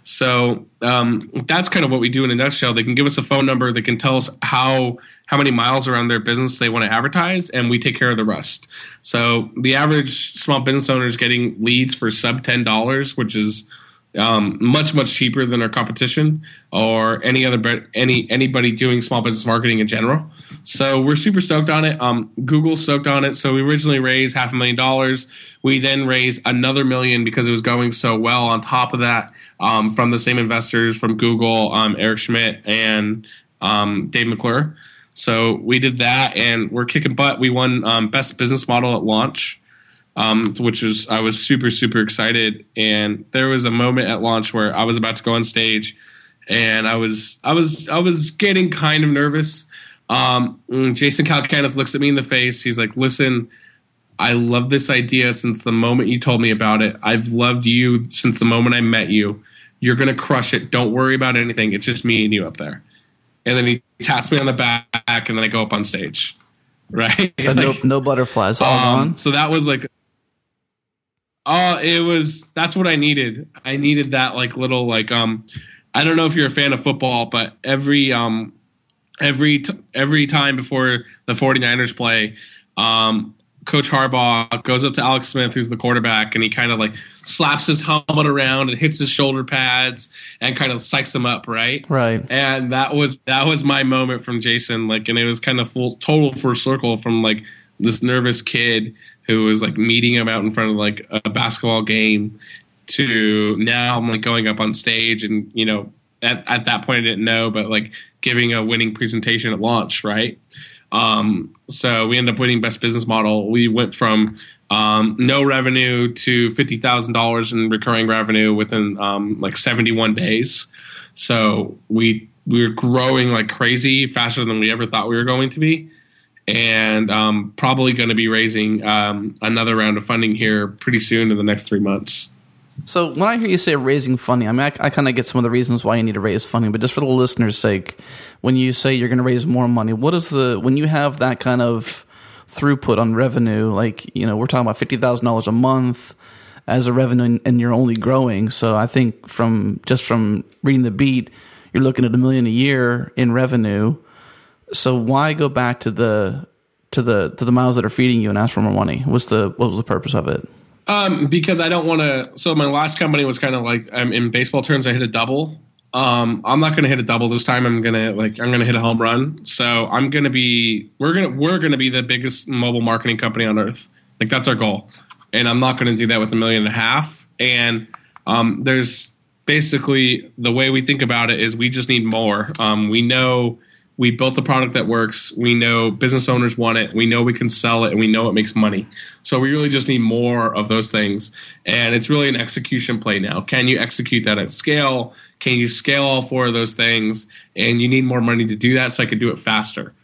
Speaker 2: So um, that's kind of what we do in a nutshell. They can give us a phone number. They can tell us how how many miles around their business they want to advertise, and we take care of the rest. So the average small business owner is getting leads for sub ten dollars, which is um, much much cheaper than our competition or any other any anybody doing small business marketing in general. So we're super stoked on it. Um, Google stoked on it. So we originally raised half a million dollars. We then raised another million because it was going so well. On top of that, um, from the same investors from Google, um, Eric Schmidt and um, Dave McClure. So we did that, and we're kicking butt. We won um, best business model at launch um, which was I was super super excited. And there was a moment at launch where I was about to go on stage, and I was I was I was getting kind of nervous. Um, Jason Calacanis looks at me in the face. He's like, "Listen." I love this idea since the moment you told me about it. I've loved you since the moment I met you. You're going to crush it. Don't worry about anything. It's just me and you up there. And then he taps me on the back, and then I go up on stage. Right?
Speaker 1: Uh, no, no butterflies. All
Speaker 2: um,
Speaker 1: gone.
Speaker 2: So that was like, oh, it was. That's what I needed. I needed that like little like um, I don't know if you're a fan of football, but every um, every t- every time before the 49ers play, um, Coach Harbaugh goes up to Alex Smith, who's the quarterback, and he kind of like slaps his helmet around and hits his shoulder pads and kind of psychs him up, right?
Speaker 1: Right.
Speaker 2: and that was that was my moment from Jason. Like, and it was kind of full total full circle from like this nervous kid who was like meeting him out in front of like a basketball game to now I'm like going up on stage and you know at at that point I didn't know, but like giving a winning presentation at launch, right? Um, so we ended up winning best business model. We went from um, no revenue to fifty thousand dollars in recurring revenue within um, like seventy one days. So we we were growing like crazy, faster than we ever thought we were going to be, and um, probably going to be raising um, another round of funding here pretty soon in the next three months.
Speaker 1: So when I hear you say raising funding, I mean, I, I kind of get some of the reasons why you need to raise funding, but just for the listeners' sake, when you say you're going to raise more money, what is the when you have that kind of throughput on revenue? Like, you know, we're talking about fifty thousand dollars a month as a revenue, and, and you're only growing. So I think from just from reading the beat, you're looking at a million a year in revenue. So why go back to the to the to the miles that are feeding you and ask for more money? What's the what was the purpose of it?
Speaker 2: Um, because I don't want to. So my last company was kind of like um, in baseball terms, I hit a double. Um, I'm not going to hit a double this time. I'm gonna like I'm gonna hit a home run. So I'm gonna be we're gonna we're gonna be the biggest mobile marketing company on earth. Like that's our goal, and I'm not going to do that with a million and a half. And um, there's basically the way we think about it is we just need more. Um, we know we built a product that works. We know business owners want it. We know we can sell it, and we know it makes money. So we really just need more of those things. And it's really an execution play now. Can you execute that at scale? Can you scale all four of those things? And you need more money to do that, so I could do it faster.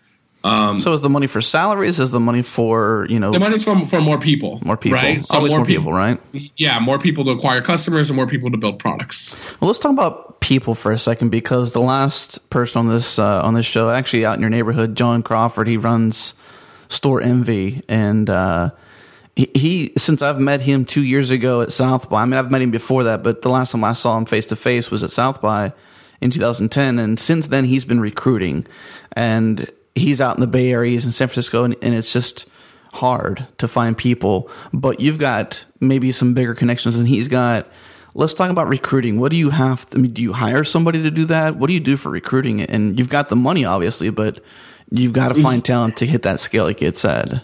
Speaker 2: Um,
Speaker 1: So is the money for salaries? Is the money for you know
Speaker 2: the money's for for more people,
Speaker 1: more people?
Speaker 2: right? So
Speaker 1: Always more, people, right?
Speaker 2: Yeah, more people to acquire customers and more people to build products.
Speaker 1: Well, let's talk about people for a second because the last person on this uh, on this show, actually out in your neighborhood, Jon Crawford, he runs Storenvy, and uh, he, he since I've met him two years ago at South by. I mean, I've met him before that, but the last time I saw him face to face was at South by in 2010, and since then he's been recruiting, and he's out in the Bay Area, he's in San Francisco, and, and it's just hard to find people. But you've got maybe some bigger connections, and he's got. Let's talk about recruiting. What do you have? I mean, do you hire somebody to do that? What do you do for recruiting? And you've got the money, obviously, but you've got to find talent to hit that scale, like it said.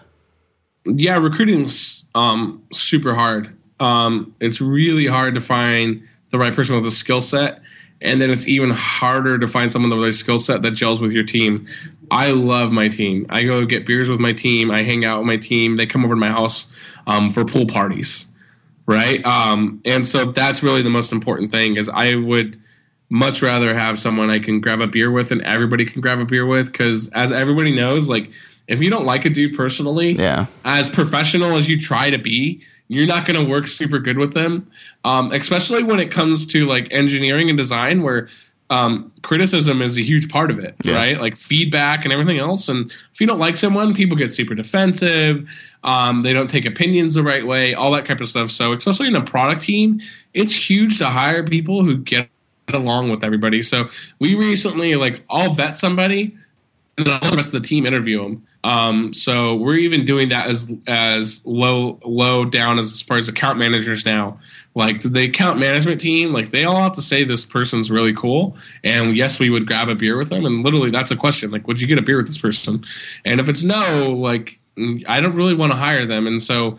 Speaker 2: Yeah, recruiting's um, super hard. Um, it's really hard to find the right person with a skill set, and then it's even harder to find someone with a skill set that gels with your team. I love my team. I go get beers with my team. I hang out with my team. They come over to my house um, for pool parties, right? Um, and so that's really the most important thing. Is I would much rather have someone I can grab a beer with and everybody can grab a beer with because as everybody knows, like if you don't like a dude personally,
Speaker 1: Yeah.
Speaker 2: as professional as you try to be, you're not going to work super good with them. Um, especially when it comes to like engineering and design, where um, criticism is a huge part of it,
Speaker 1: Yeah.
Speaker 2: right? Like feedback and everything else. And if you don't like someone, people get super defensive. Um, they don't take opinions the right way, all that type of stuff. So, especially in a product team, it's huge to hire people who get along with everybody. So, we recently like I'll vet somebody and all the rest of the team interview them. Um, so we're even doing that as as low low down as far as account managers now. Like the account management team, like they all have to say this person's really cool, and yes, we would grab a beer with them. And literally, that's a question. Like, would you get a beer with this person? And if it's no, like I don't really want to hire them. And so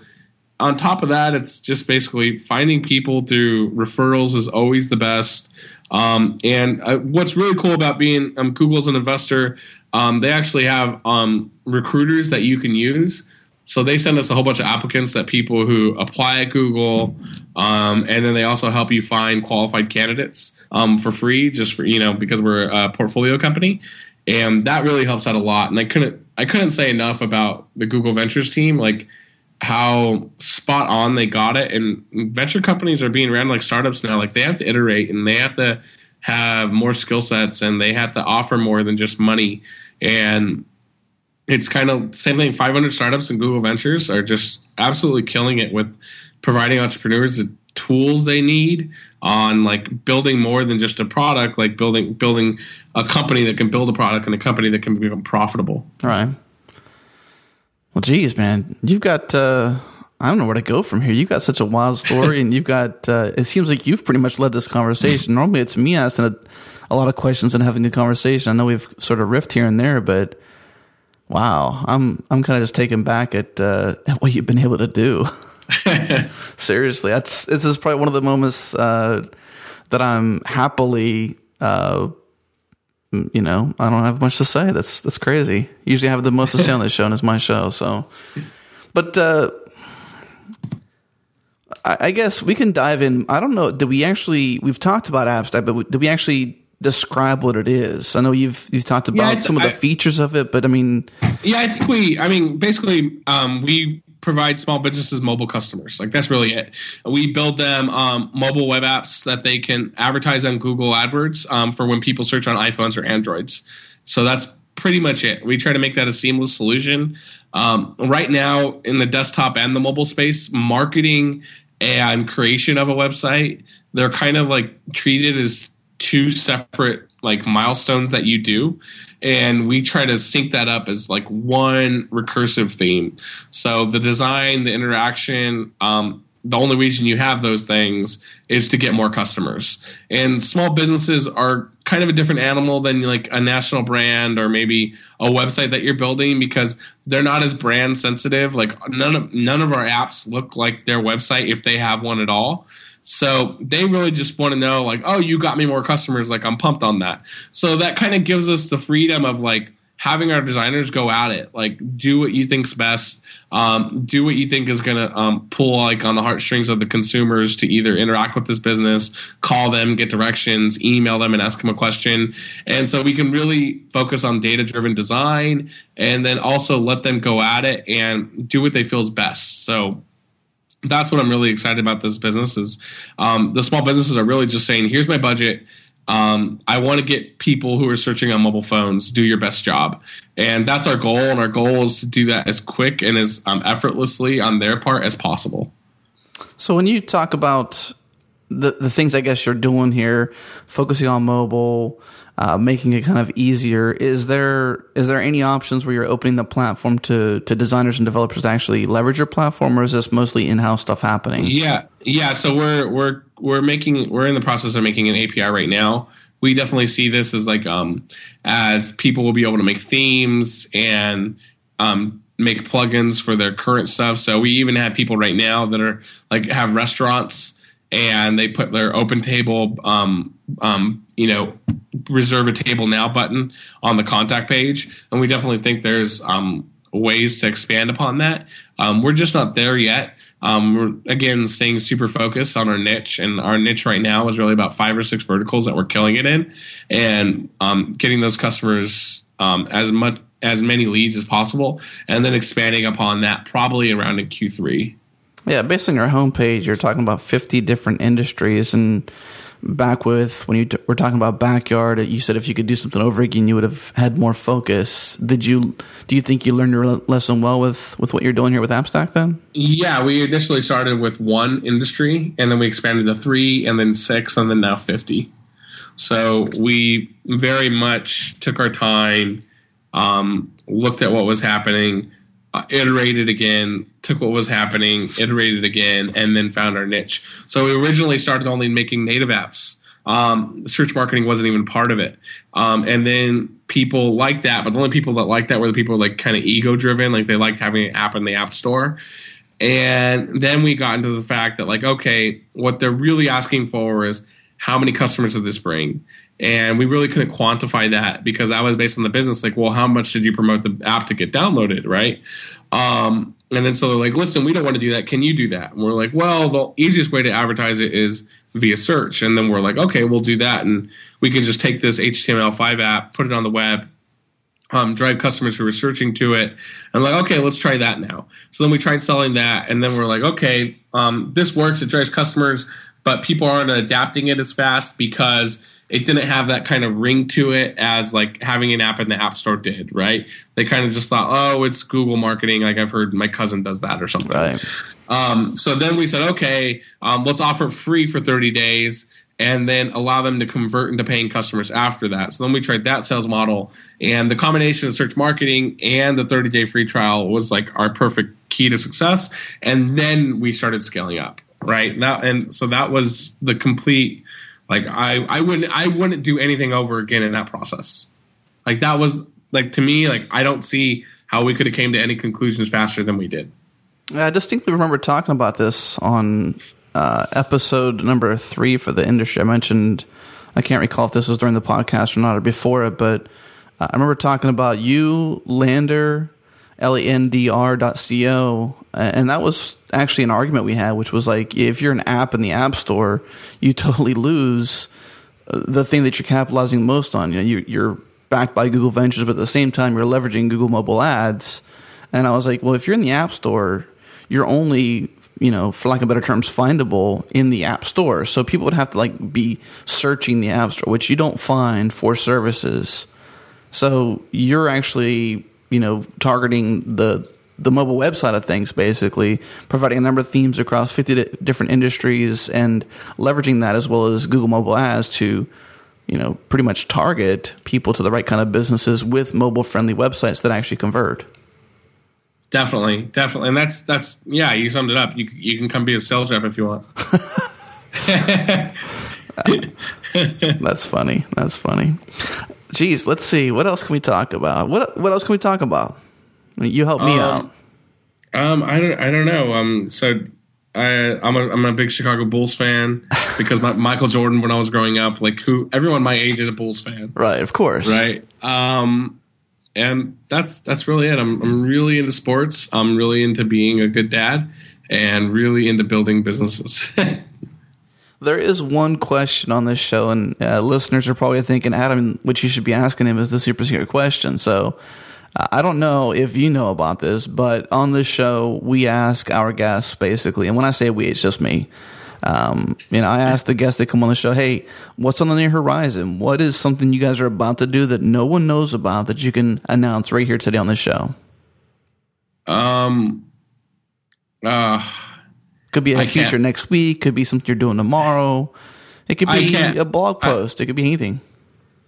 Speaker 2: on top of that, it's just basically finding people through referrals is always the best. Um, and uh, what's really cool about being um, Google's an investor, um, they actually have um, recruiters that you can use. So they send us a whole bunch of applicants that people who apply at Google, um, and then they also help you find qualified candidates um, for free, just for you know because we're a portfolio company, and that really helps out a lot. And I couldn't I couldn't say enough about the Google Ventures team, like how spot on they got it. And venture companies are being ran like startups now. Like they have to iterate and they have to have more skill sets and they have to offer more than just money. And it's kind of same thing. 500 startups and Google Ventures are just absolutely killing it with providing entrepreneurs the tools they need on like building more than just a product, like building building a company that can build a product and a company that can become profitable.
Speaker 1: All right. Well, geez, man, you've got. Uh, I don't know where to go from here. You've got such a wild story, and you've got. Uh, it seems like you've pretty much led this conversation. Normally, it's me asking a, a lot of questions and having a conversation. I know we've sort of riffed here and there, but wow, I'm I'm kind of just taken back at, uh, at what you've been able to do. Seriously, that's this is probably one of the moments uh, that I'm happily. Uh, you know, I don't have much to say. That's that's crazy. Usually, I have the most to say on this show, and it's my show. So, but uh, I, I guess we can dive in. I don't know. Did we actually? We've talked about AppStack, but did we actually describe what it is? I know you've you've talked about
Speaker 2: I-
Speaker 1: some of the
Speaker 2: I-
Speaker 1: features of it, but I mean,
Speaker 2: Yeah, I think we. I mean, basically, um, we provide small businesses mobile customers. Like that's really it. We build them um, mobile web apps that they can advertise on Google AdWords um, for when people search on iPhones or Androids. So that's pretty much it. We try to make that a seamless solution. Um, right now, in the desktop and the mobile space, marketing and creation of a website, they're kind of like treated as two separate like milestones that you do. And we try to sync that up as like one recursive theme. So the design the interaction um, the only reason you have those things is to get more customers. And small businesses are kind of a different animal than like a national brand or maybe a website that you're building because they're not as brand sensitive. Like none of none of our apps look like their website if they have one at all so they really just want to know, like, oh, you got me more customers. Like, I'm pumped on that. So that kind of gives us the freedom of like, having our designers go at it. Like, do what you think's best. Um, do what you think is going to um, pull like on the heartstrings of the consumers to either interact with this business, call them, get directions, email them, and ask them a question. And so we can really focus on data driven design, and then also let them go at it and do what they feel is best. So that's what I'm really excited about this business is um, the small businesses are really just saying, here's my budget. Um, I want to get people who are searching on mobile phones do your best job, and that's our goal. And our goal is to do that as quick and as um, effortlessly on their part as possible.
Speaker 1: So when you talk about the the things I guess you're doing here, focusing on mobile, uh, making it kind of easier. Is there is there any options where you're opening the platform to to designers and developers to actually leverage your platform, or is this mostly in house stuff happening?
Speaker 2: Yeah, yeah. So we're we're we're making we're in the process of making an API right now. We definitely see this as like um as people will be able to make themes and um make plugins for their current stuff. So we even have people right now that are like have restaurants and they put their OpenTable um, um, you know reserve a table now button on the contact page. And we definitely think there's um, ways to expand upon that. Um, we're just not there yet. Um, we're again staying super focused on our niche and our niche right now is really about five or six verticals that we're killing it in and um, getting those customers as much as many leads as possible and then expanding upon that probably around in q3
Speaker 1: yeah, based on your homepage, you're talking about 50 different industries. And back with when you t- were talking about backyard, you said if you could do something over again, you would have had more focus. Did you? Do you think you learned your lesson well with with what you're doing here with AppStack? Then?
Speaker 2: Yeah, we initially started with one industry, and then we expanded to three, and then six, and then now 50. So we very much took our time, um, looked at what was happening uh, iterated again, took what was happening, iterated again, and then found our niche. So we originally started only making native apps. Um, search marketing wasn't even part of it. Um, and then people liked that, but the only people that liked that were the people like kind of ego driven, like they liked having an app in the app store. And then we got into the fact that like, okay, what they're really asking for is how many customers did this bring? And we really couldn't quantify that because that was based on the business like well how much did you promote the app to get downloaded right? Um, and then so they're like listen we don't want to do that. Can you do that? And we're like well the easiest way to advertise it is via search. And then we're like okay we'll do that. And we can just take this html5 app put it on the web um, drive customers who are searching to it. And like okay let's try that now. So then we tried selling that. And then we're like okay um, this works. It drives customers but people aren't adapting it as fast because it didn't have that kind of ring to it as like having an app in the app store did right? They kind of just thought oh it's google marketing like i've heard my cousin does that or something.
Speaker 1: Right.
Speaker 2: Um, so then we said okay um, let's offer free for 30 days and then allow them to convert into paying customers after that. So then we tried that sales model and the combination of search marketing and the 30 day free trial was like our perfect key to success and then we started scaling up right? Now and so that was the complete like I, I wouldn't I wouldn't do anything over again in that process. Like that was like to me, like I don't see how we could have came to any conclusions faster than we did.
Speaker 1: I distinctly remember talking about this on uh, episode number three for the industry. I mentioned I can't recall if this was during the podcast or not or before it, but uh, I remember talking about you, Lander, lendr.co, and that was actually an argument we had, which was like if you're an app in the app store, you totally lose uh, the thing that you're capitalizing most on. You know, you, you're backed by Google Ventures, but at the same time, you're leveraging Google Mobile Ads. And I was like, well, if you're in the app store, you're only you know, for lack of better terms, findable in the app store. So people would have to like be searching the app store, which you don't find for services. So you're actually, you know, targeting the the mobile website of things, basically providing a number of themes across 50 different industries and leveraging that as well as Google Mobile Ads to, you know, pretty much target people to the right kind of businesses with mobile friendly websites that actually convert.
Speaker 2: Definitely, definitely, and that's that's yeah. You summed it up. You you can come be a sales rep if you want.
Speaker 1: that's funny. That's funny. Geez, let's see. What else can we talk about? What what else can we talk about? You help me um, out.
Speaker 2: Um, I don't, I don't know. Um, so I, I'm a, I'm a big Chicago Bulls fan because my, Michael Jordan, when I was growing up, like who, everyone my age is a Bulls fan,
Speaker 1: right? Of course,
Speaker 2: right. Um, and that's that's really it. I'm I'm really into sports. I'm really into being a good dad, and really into building businesses.
Speaker 1: There is one question on this show, and uh, listeners are probably thinking, Adam, what you should be asking him is the super secret question. So uh, I don't know if you know about this, but on this show, we ask our guests basically, and when I say we, it's just me. Um, you know, I ask the guests that come on the show, hey, what's on the near horizon? What is something you guys are about to do that no one knows about that you can announce right here today on this show?
Speaker 2: Um, uh,
Speaker 1: could be a
Speaker 2: I
Speaker 1: feature
Speaker 2: can't-
Speaker 1: next week. Could be something you're doing tomorrow. It could be a blog post. it could be anything.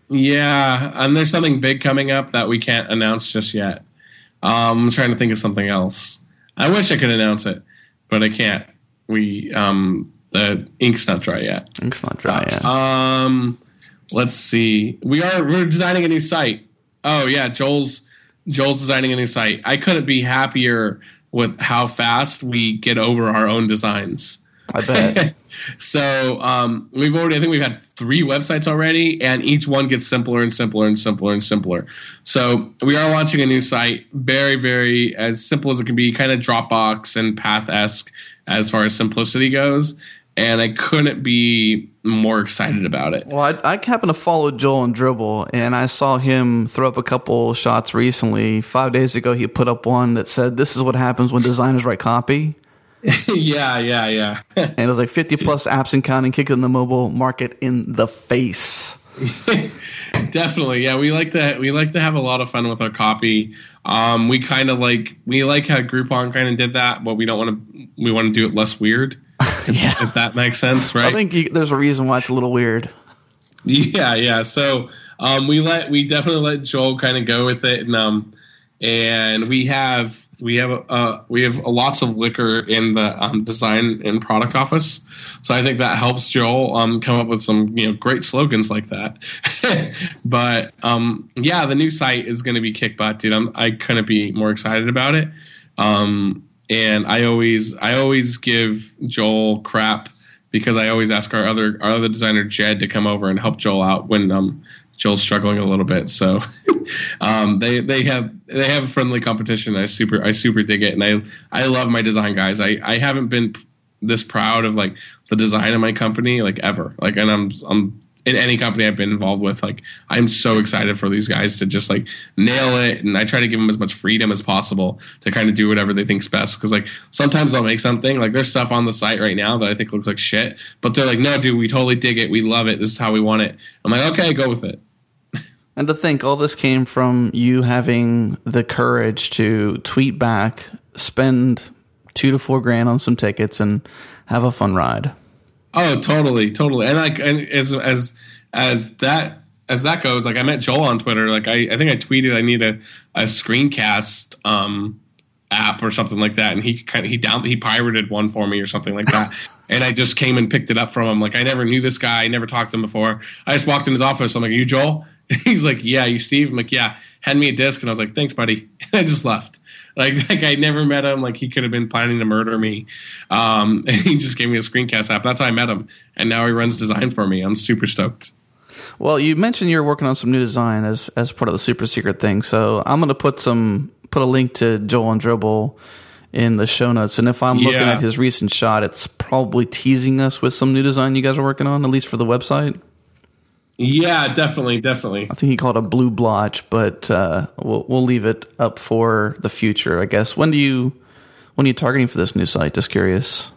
Speaker 2: yeah, and there's something big coming up that we can't announce just yet. Um, I'm trying to think of something else. I wish I could announce it, but I can't. We um, the ink's not dry yet.
Speaker 1: Ink's not dry yet.
Speaker 2: Um, let's see. We are we're designing a new site. Oh yeah, Joel's Joel's designing a new site. I couldn't be happier with how fast we get over our own designs.
Speaker 1: I bet.
Speaker 2: so um, we've already, I think we've had three websites already, and each one gets simpler and simpler and simpler and simpler. So we are launching a new site, very, very as simple as it can be, kind of Dropbox and Path esque as far as simplicity goes. And I couldn't be more excited about it.
Speaker 1: Well, I, I happen to follow Joel and Dribbble, and I saw him throw up a couple shots recently. Five days ago, he put up one that said, "This is what happens when designers write copy,"
Speaker 2: yeah, yeah, yeah.
Speaker 1: and it was like 50 plus apps and counting, kicking the mobile market in the face.
Speaker 2: Definitely, yeah. We like to we like to have a lot of fun with our copy. Um, we kind of like we like how Groupon kind of did that, but we don't want to. We want to do it less weird.
Speaker 1: Yeah,
Speaker 2: If that makes sense, right?
Speaker 1: I think you, there's a reason why it's a little weird.
Speaker 2: Yeah, yeah. So um, we let we definitely let Joel kind of go with it, and um, and we have we have uh we have lots of liquor in the um, design and product office. So I think that helps Joel um come up with some you know great slogans like that. but um yeah, the new site is going to be kick butt, dude. I'm I couldn't be more excited about it. Um and I always I always give Joel crap because I always ask our other our other designer Jed to come over and help Joel out when um, Joel's struggling a little bit. So um, they they have they have a friendly competition. I super I super dig it, and I I love my design guys. I I haven't been this proud of like the design of my company like ever. Like, and I'm I'm in any company I've been involved with. Like, I'm so excited for these guys to just like nail it, and I try to give them as much freedom as possible to kind of do whatever they think's best. Because like sometimes they'll make something like there's stuff on the site right now that I think looks like shit, but they're like, no, dude, we totally dig it, we love it, this is how we want it. I'm like, okay, go with it.
Speaker 1: And to think all this came from you having the courage to tweet back, spend two to four grand on some tickets, and have a fun ride.
Speaker 2: Oh, totally, totally. And like, and as as as that as that goes, like I met Joel on Twitter. Like I, I think I tweeted I need a a screencast um app or something like that, and he kind of he down he pirated one for me or something like that. and I just came and picked it up from him. Like I never knew this guy, I never talked to him before. I just walked in his office. I'm like, "You Joel?" He's like, "Yeah, you Steve." I'm like, "Yeah." Hand me a disc, and I was like, "Thanks, buddy." And I just left. Like, like I never met him. Like he could have been planning to murder me. Um, and he just gave me a screencast app. That's how I met him, and now he runs design for me. I'm super stoked.
Speaker 1: Well, you mentioned you're working on some new design as as part of the super secret thing. So I'm going to put some put a link to Joel and Dribbble in the show notes. And if I'm looking at his recent shot, it's probably teasing us with some new design you guys are working on, at least for the website.
Speaker 2: Yeah, definitely, definitely.
Speaker 1: I think he called it a blue blotch, but uh, we'll we'll leave it up for the future, I guess. When do you when are you targeting for this new site? Just curious.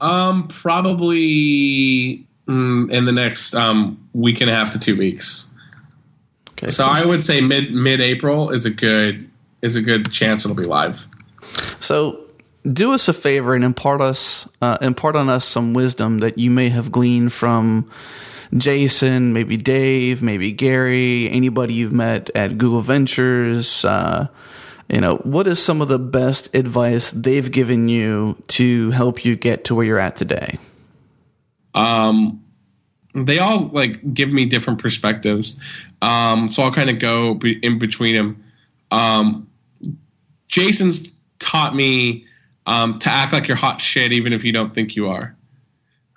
Speaker 2: Um, probably mm, in the next um, week and a half to two weeks.
Speaker 1: Okay.
Speaker 2: So I would say mid mid April is a good is a good chance it'll be live.
Speaker 1: So do us a favor and impart us uh, impart on us some wisdom that you may have gleaned from Jason, maybe Dave, maybe Gary, anybody you've met at Google Ventures. Uh, you know, what is some of the best advice they've given you to help you get to where you're at today?
Speaker 2: Um, they all like give me different perspectives. Um, so I'll kind of go be- in between them. Um, Jason's taught me um, to act like you're hot shit, even if you don't think you are.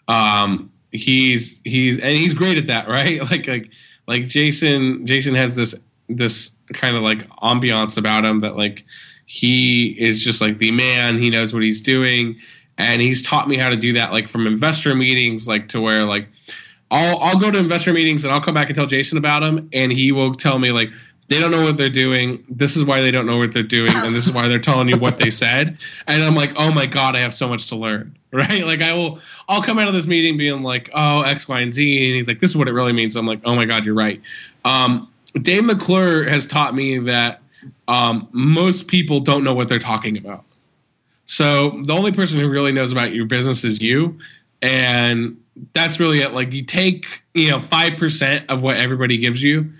Speaker 2: Um, he's he's and he's great at that, right? Like like like Jason Jason has this this kind of like ambiance about him that like he is just like the man. He knows what he's doing, and he's taught me how to do that. Like from investor meetings, like to where like I'll I'll go to investor meetings and I'll come back and tell Jason about him, and he will tell me like they don't know what they're doing. This is why they don't know what they're doing, and this is why they're telling you what they said. And I'm like, oh my god, I have so much to learn, right? Like I will, I'll come out of this meeting being like, oh X, Y, and Z, and he's like, this is what it really means. I'm like, oh my god, you're right. Um, Dave McClure has taught me that um, most people don't know what they're talking about. So the only person who really knows about your business is you, and that's really it. Like you take you know five percent of what everybody gives you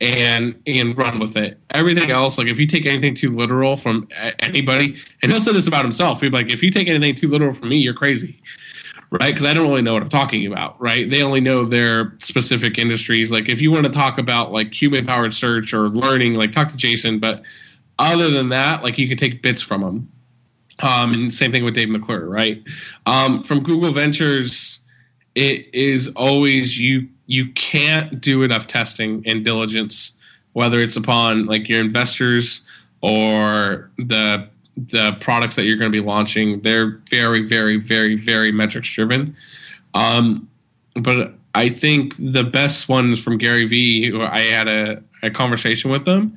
Speaker 2: and and run with it. Everything else, like if you take anything too literal from anybody, and he'll say this about himself, he'll be like, if you take anything too literal from me, you're crazy, right? Because I don't really know what I'm talking about, right? They only know their specific industries. Like if you want to talk about like human powered search or learning, like talk to Jason. But other than that, like you can take bits from him. Um, and same thing with Dave McClure, right? Um, from Google Ventures, it is always you you can't do enough testing and diligence, whether it's upon like your investors or the the products that you're going to be launching. They're very, very, very, very metrics driven. Um, but I think the best ones from Gary Vee, who I had a, a conversation with him,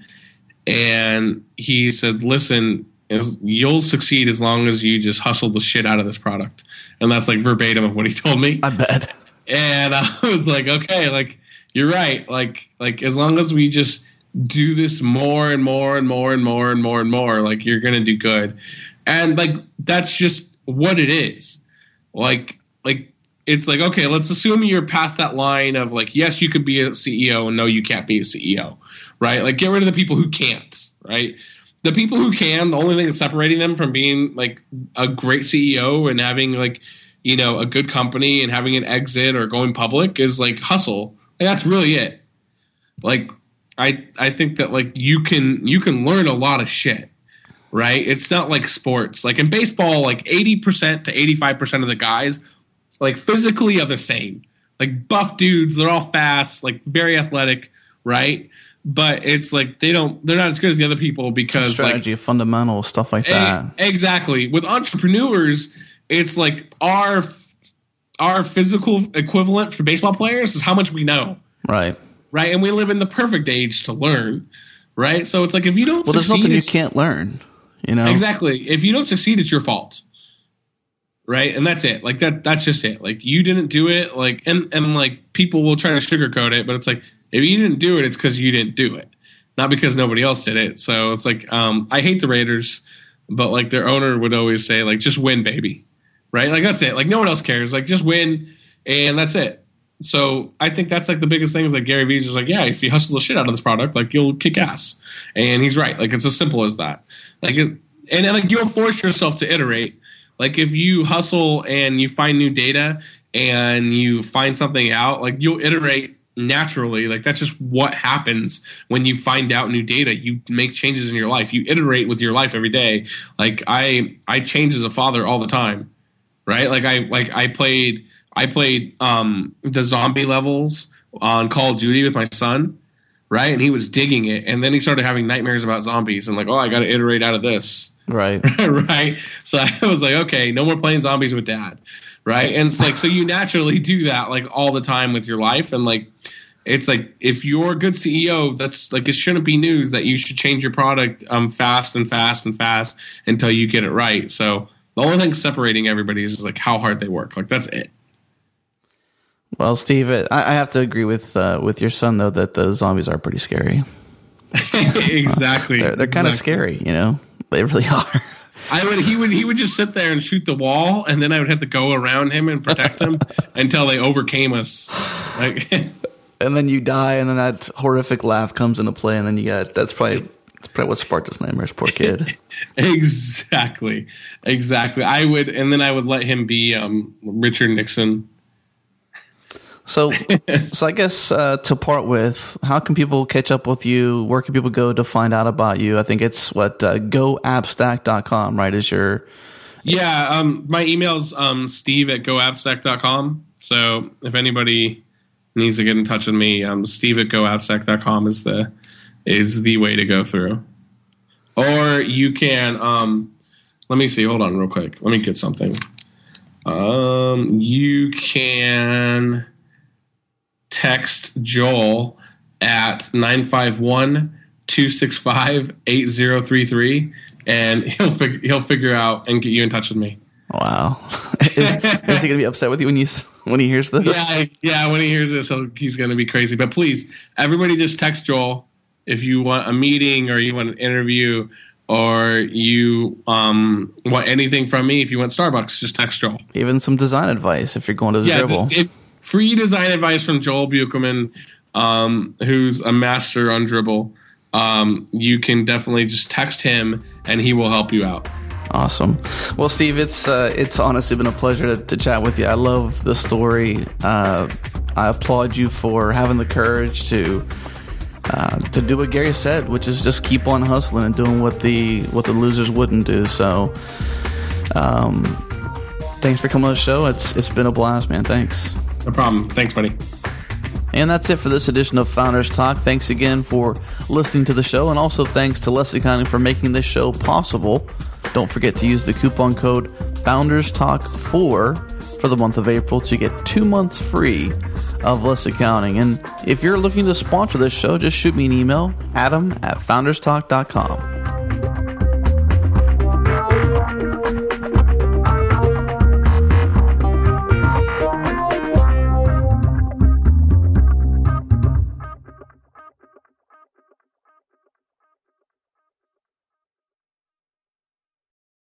Speaker 2: and he said, "Listen, you'll succeed as long as you just hustle the shit out of this product." And that's like verbatim of what he told me.
Speaker 1: I bet
Speaker 2: and I was like, okay, like you're right. Like like as long as we just do this more and more and more and more and more and more, like you're gonna do good. And like that's just what it is. Like like it's like okay, let's assume you're past that line of like yes, you could be a CEO and no, you can't be a CEO, right? Like get rid of the people who can't, right? The people who can, the only thing that's separating them from being like a great CEO and having like you know a good company and having an exit or going public is like hustle. Like, that's really it. Like I I think that like you can you can learn a lot of shit. Right? It's not like sports. Like in baseball, like 80% to 85% of the guys like physically are the same. Like buff dudes, they're all fast, like very athletic, right? But it's like they don't they're not as good as the other people because
Speaker 1: strategy,
Speaker 2: like
Speaker 1: fundamental stuff like eh, that.
Speaker 2: A, exactly. With entrepreneurs, it's like our our physical equivalent for baseball players is how much we know.
Speaker 1: Right.
Speaker 2: Right. And we live in the perfect age to learn. Right. So it's like if you don't
Speaker 1: well,
Speaker 2: there's
Speaker 1: nothing you can't learn. You know
Speaker 2: exactly. If you don't succeed, it's your fault. Right. And that's it. Like that. That's just it. Like you didn't do it. Like and and like people will try to sugarcoat it, but it's like if you didn't do it, it's because you didn't do it, not because nobody else did it. So it's like um, I hate the Raiders, but like their owner would always say like just win, baby right? Like that's it. Like no one else cares. Like just win, and that's it. So I think that's like the biggest thing is like Gary Vee's just like, yeah, if you hustle the shit out of this product, like you'll kick ass. And he's right. Like it's as simple as that. Like it, and, and like you'll force yourself to iterate. Like if you hustle and you find new data and you find something out, like you'll iterate naturally. Like that's just what happens when you find out new data. You make changes in your life. You iterate with your life every day. Like I I change as a father all the time right? Like I like I played I played um, the zombie levels on Call of Duty with my son, right? And he was digging it, and then he started having nightmares about zombies, and like, oh, I got to iterate out of this,
Speaker 1: right?
Speaker 2: right. So I was like, okay, no more playing zombies with dad, right? And it's like, so you naturally do that like all the time with your life, and like. It's like if you're a good CEO, that's like it shouldn't be news that you should change your product um, fast and fast and fast until you get it right. So the only thing separating everybody is just like how hard they work. Like that's it.
Speaker 1: Well, Steve, I, I have to agree with uh, with your son though that the zombies are pretty scary.
Speaker 2: exactly.
Speaker 1: they're, they're kind
Speaker 2: exactly.
Speaker 1: of scary, you know. They really are.
Speaker 2: I would he would he would just sit there and shoot the wall, and then I would have to go around him and protect him until they overcame us. Like,
Speaker 1: and then you die, and then that horrific laugh comes into play, and then you got that's probably that's probably what sparked his nightmares. Poor kid.
Speaker 2: exactly, exactly. I would, and then I would let him be um, Richard Nixon.
Speaker 1: So, so I guess uh, to part with, how can people catch up with you? Where can people go to find out about you? I think it's what uh, goappstack.com, right? Is your
Speaker 2: yeah. Um, my email's um, steve at goappstack.com. So if anybody needs to get in touch with me, um, steve at goappstack.com is the is the way to go through. Or you can um let me see, hold on real quick. Let me get something. Um you can text Joel at 951 265 8033 and he'll fig- he'll figure out and get you in touch with me.
Speaker 1: Wow. is, is he going to be upset with you when you when he hears this?
Speaker 2: Yeah, yeah. When he hears this, he's going to be crazy. But please, everybody, just text Joel if you want a meeting or you want an interview or you um, want anything from me. If you want Starbucks, just text Joel.
Speaker 1: Even some design advice if you're going to the
Speaker 2: Yeah,
Speaker 1: Dribbble.
Speaker 2: just, free design advice from Joel Buchelman, um, who's a master on Dribbble. Um, you can definitely just text him and he will help you out.
Speaker 1: Awesome. Well, Steve, it's uh, it's honestly been a pleasure to, to chat with you. I love the story. Uh, I applaud you for having the courage to uh, to do what Gary said, which is just keep on hustling and doing what the what the losers wouldn't do. So, um, thanks for coming on the show. It's it's been a blast, man. Thanks.
Speaker 2: No problem. Thanks, buddy.
Speaker 1: And that's it for this edition of Founders Talk. Thanks again for listening to the show, and also thanks to Leslie County for making this show possible. Don't forget to use the coupon code Founders Talk 4 for the month of April to get two months free of Less Accounting. And if you're looking to sponsor this show, just shoot me an email, adam at founderstalk.com.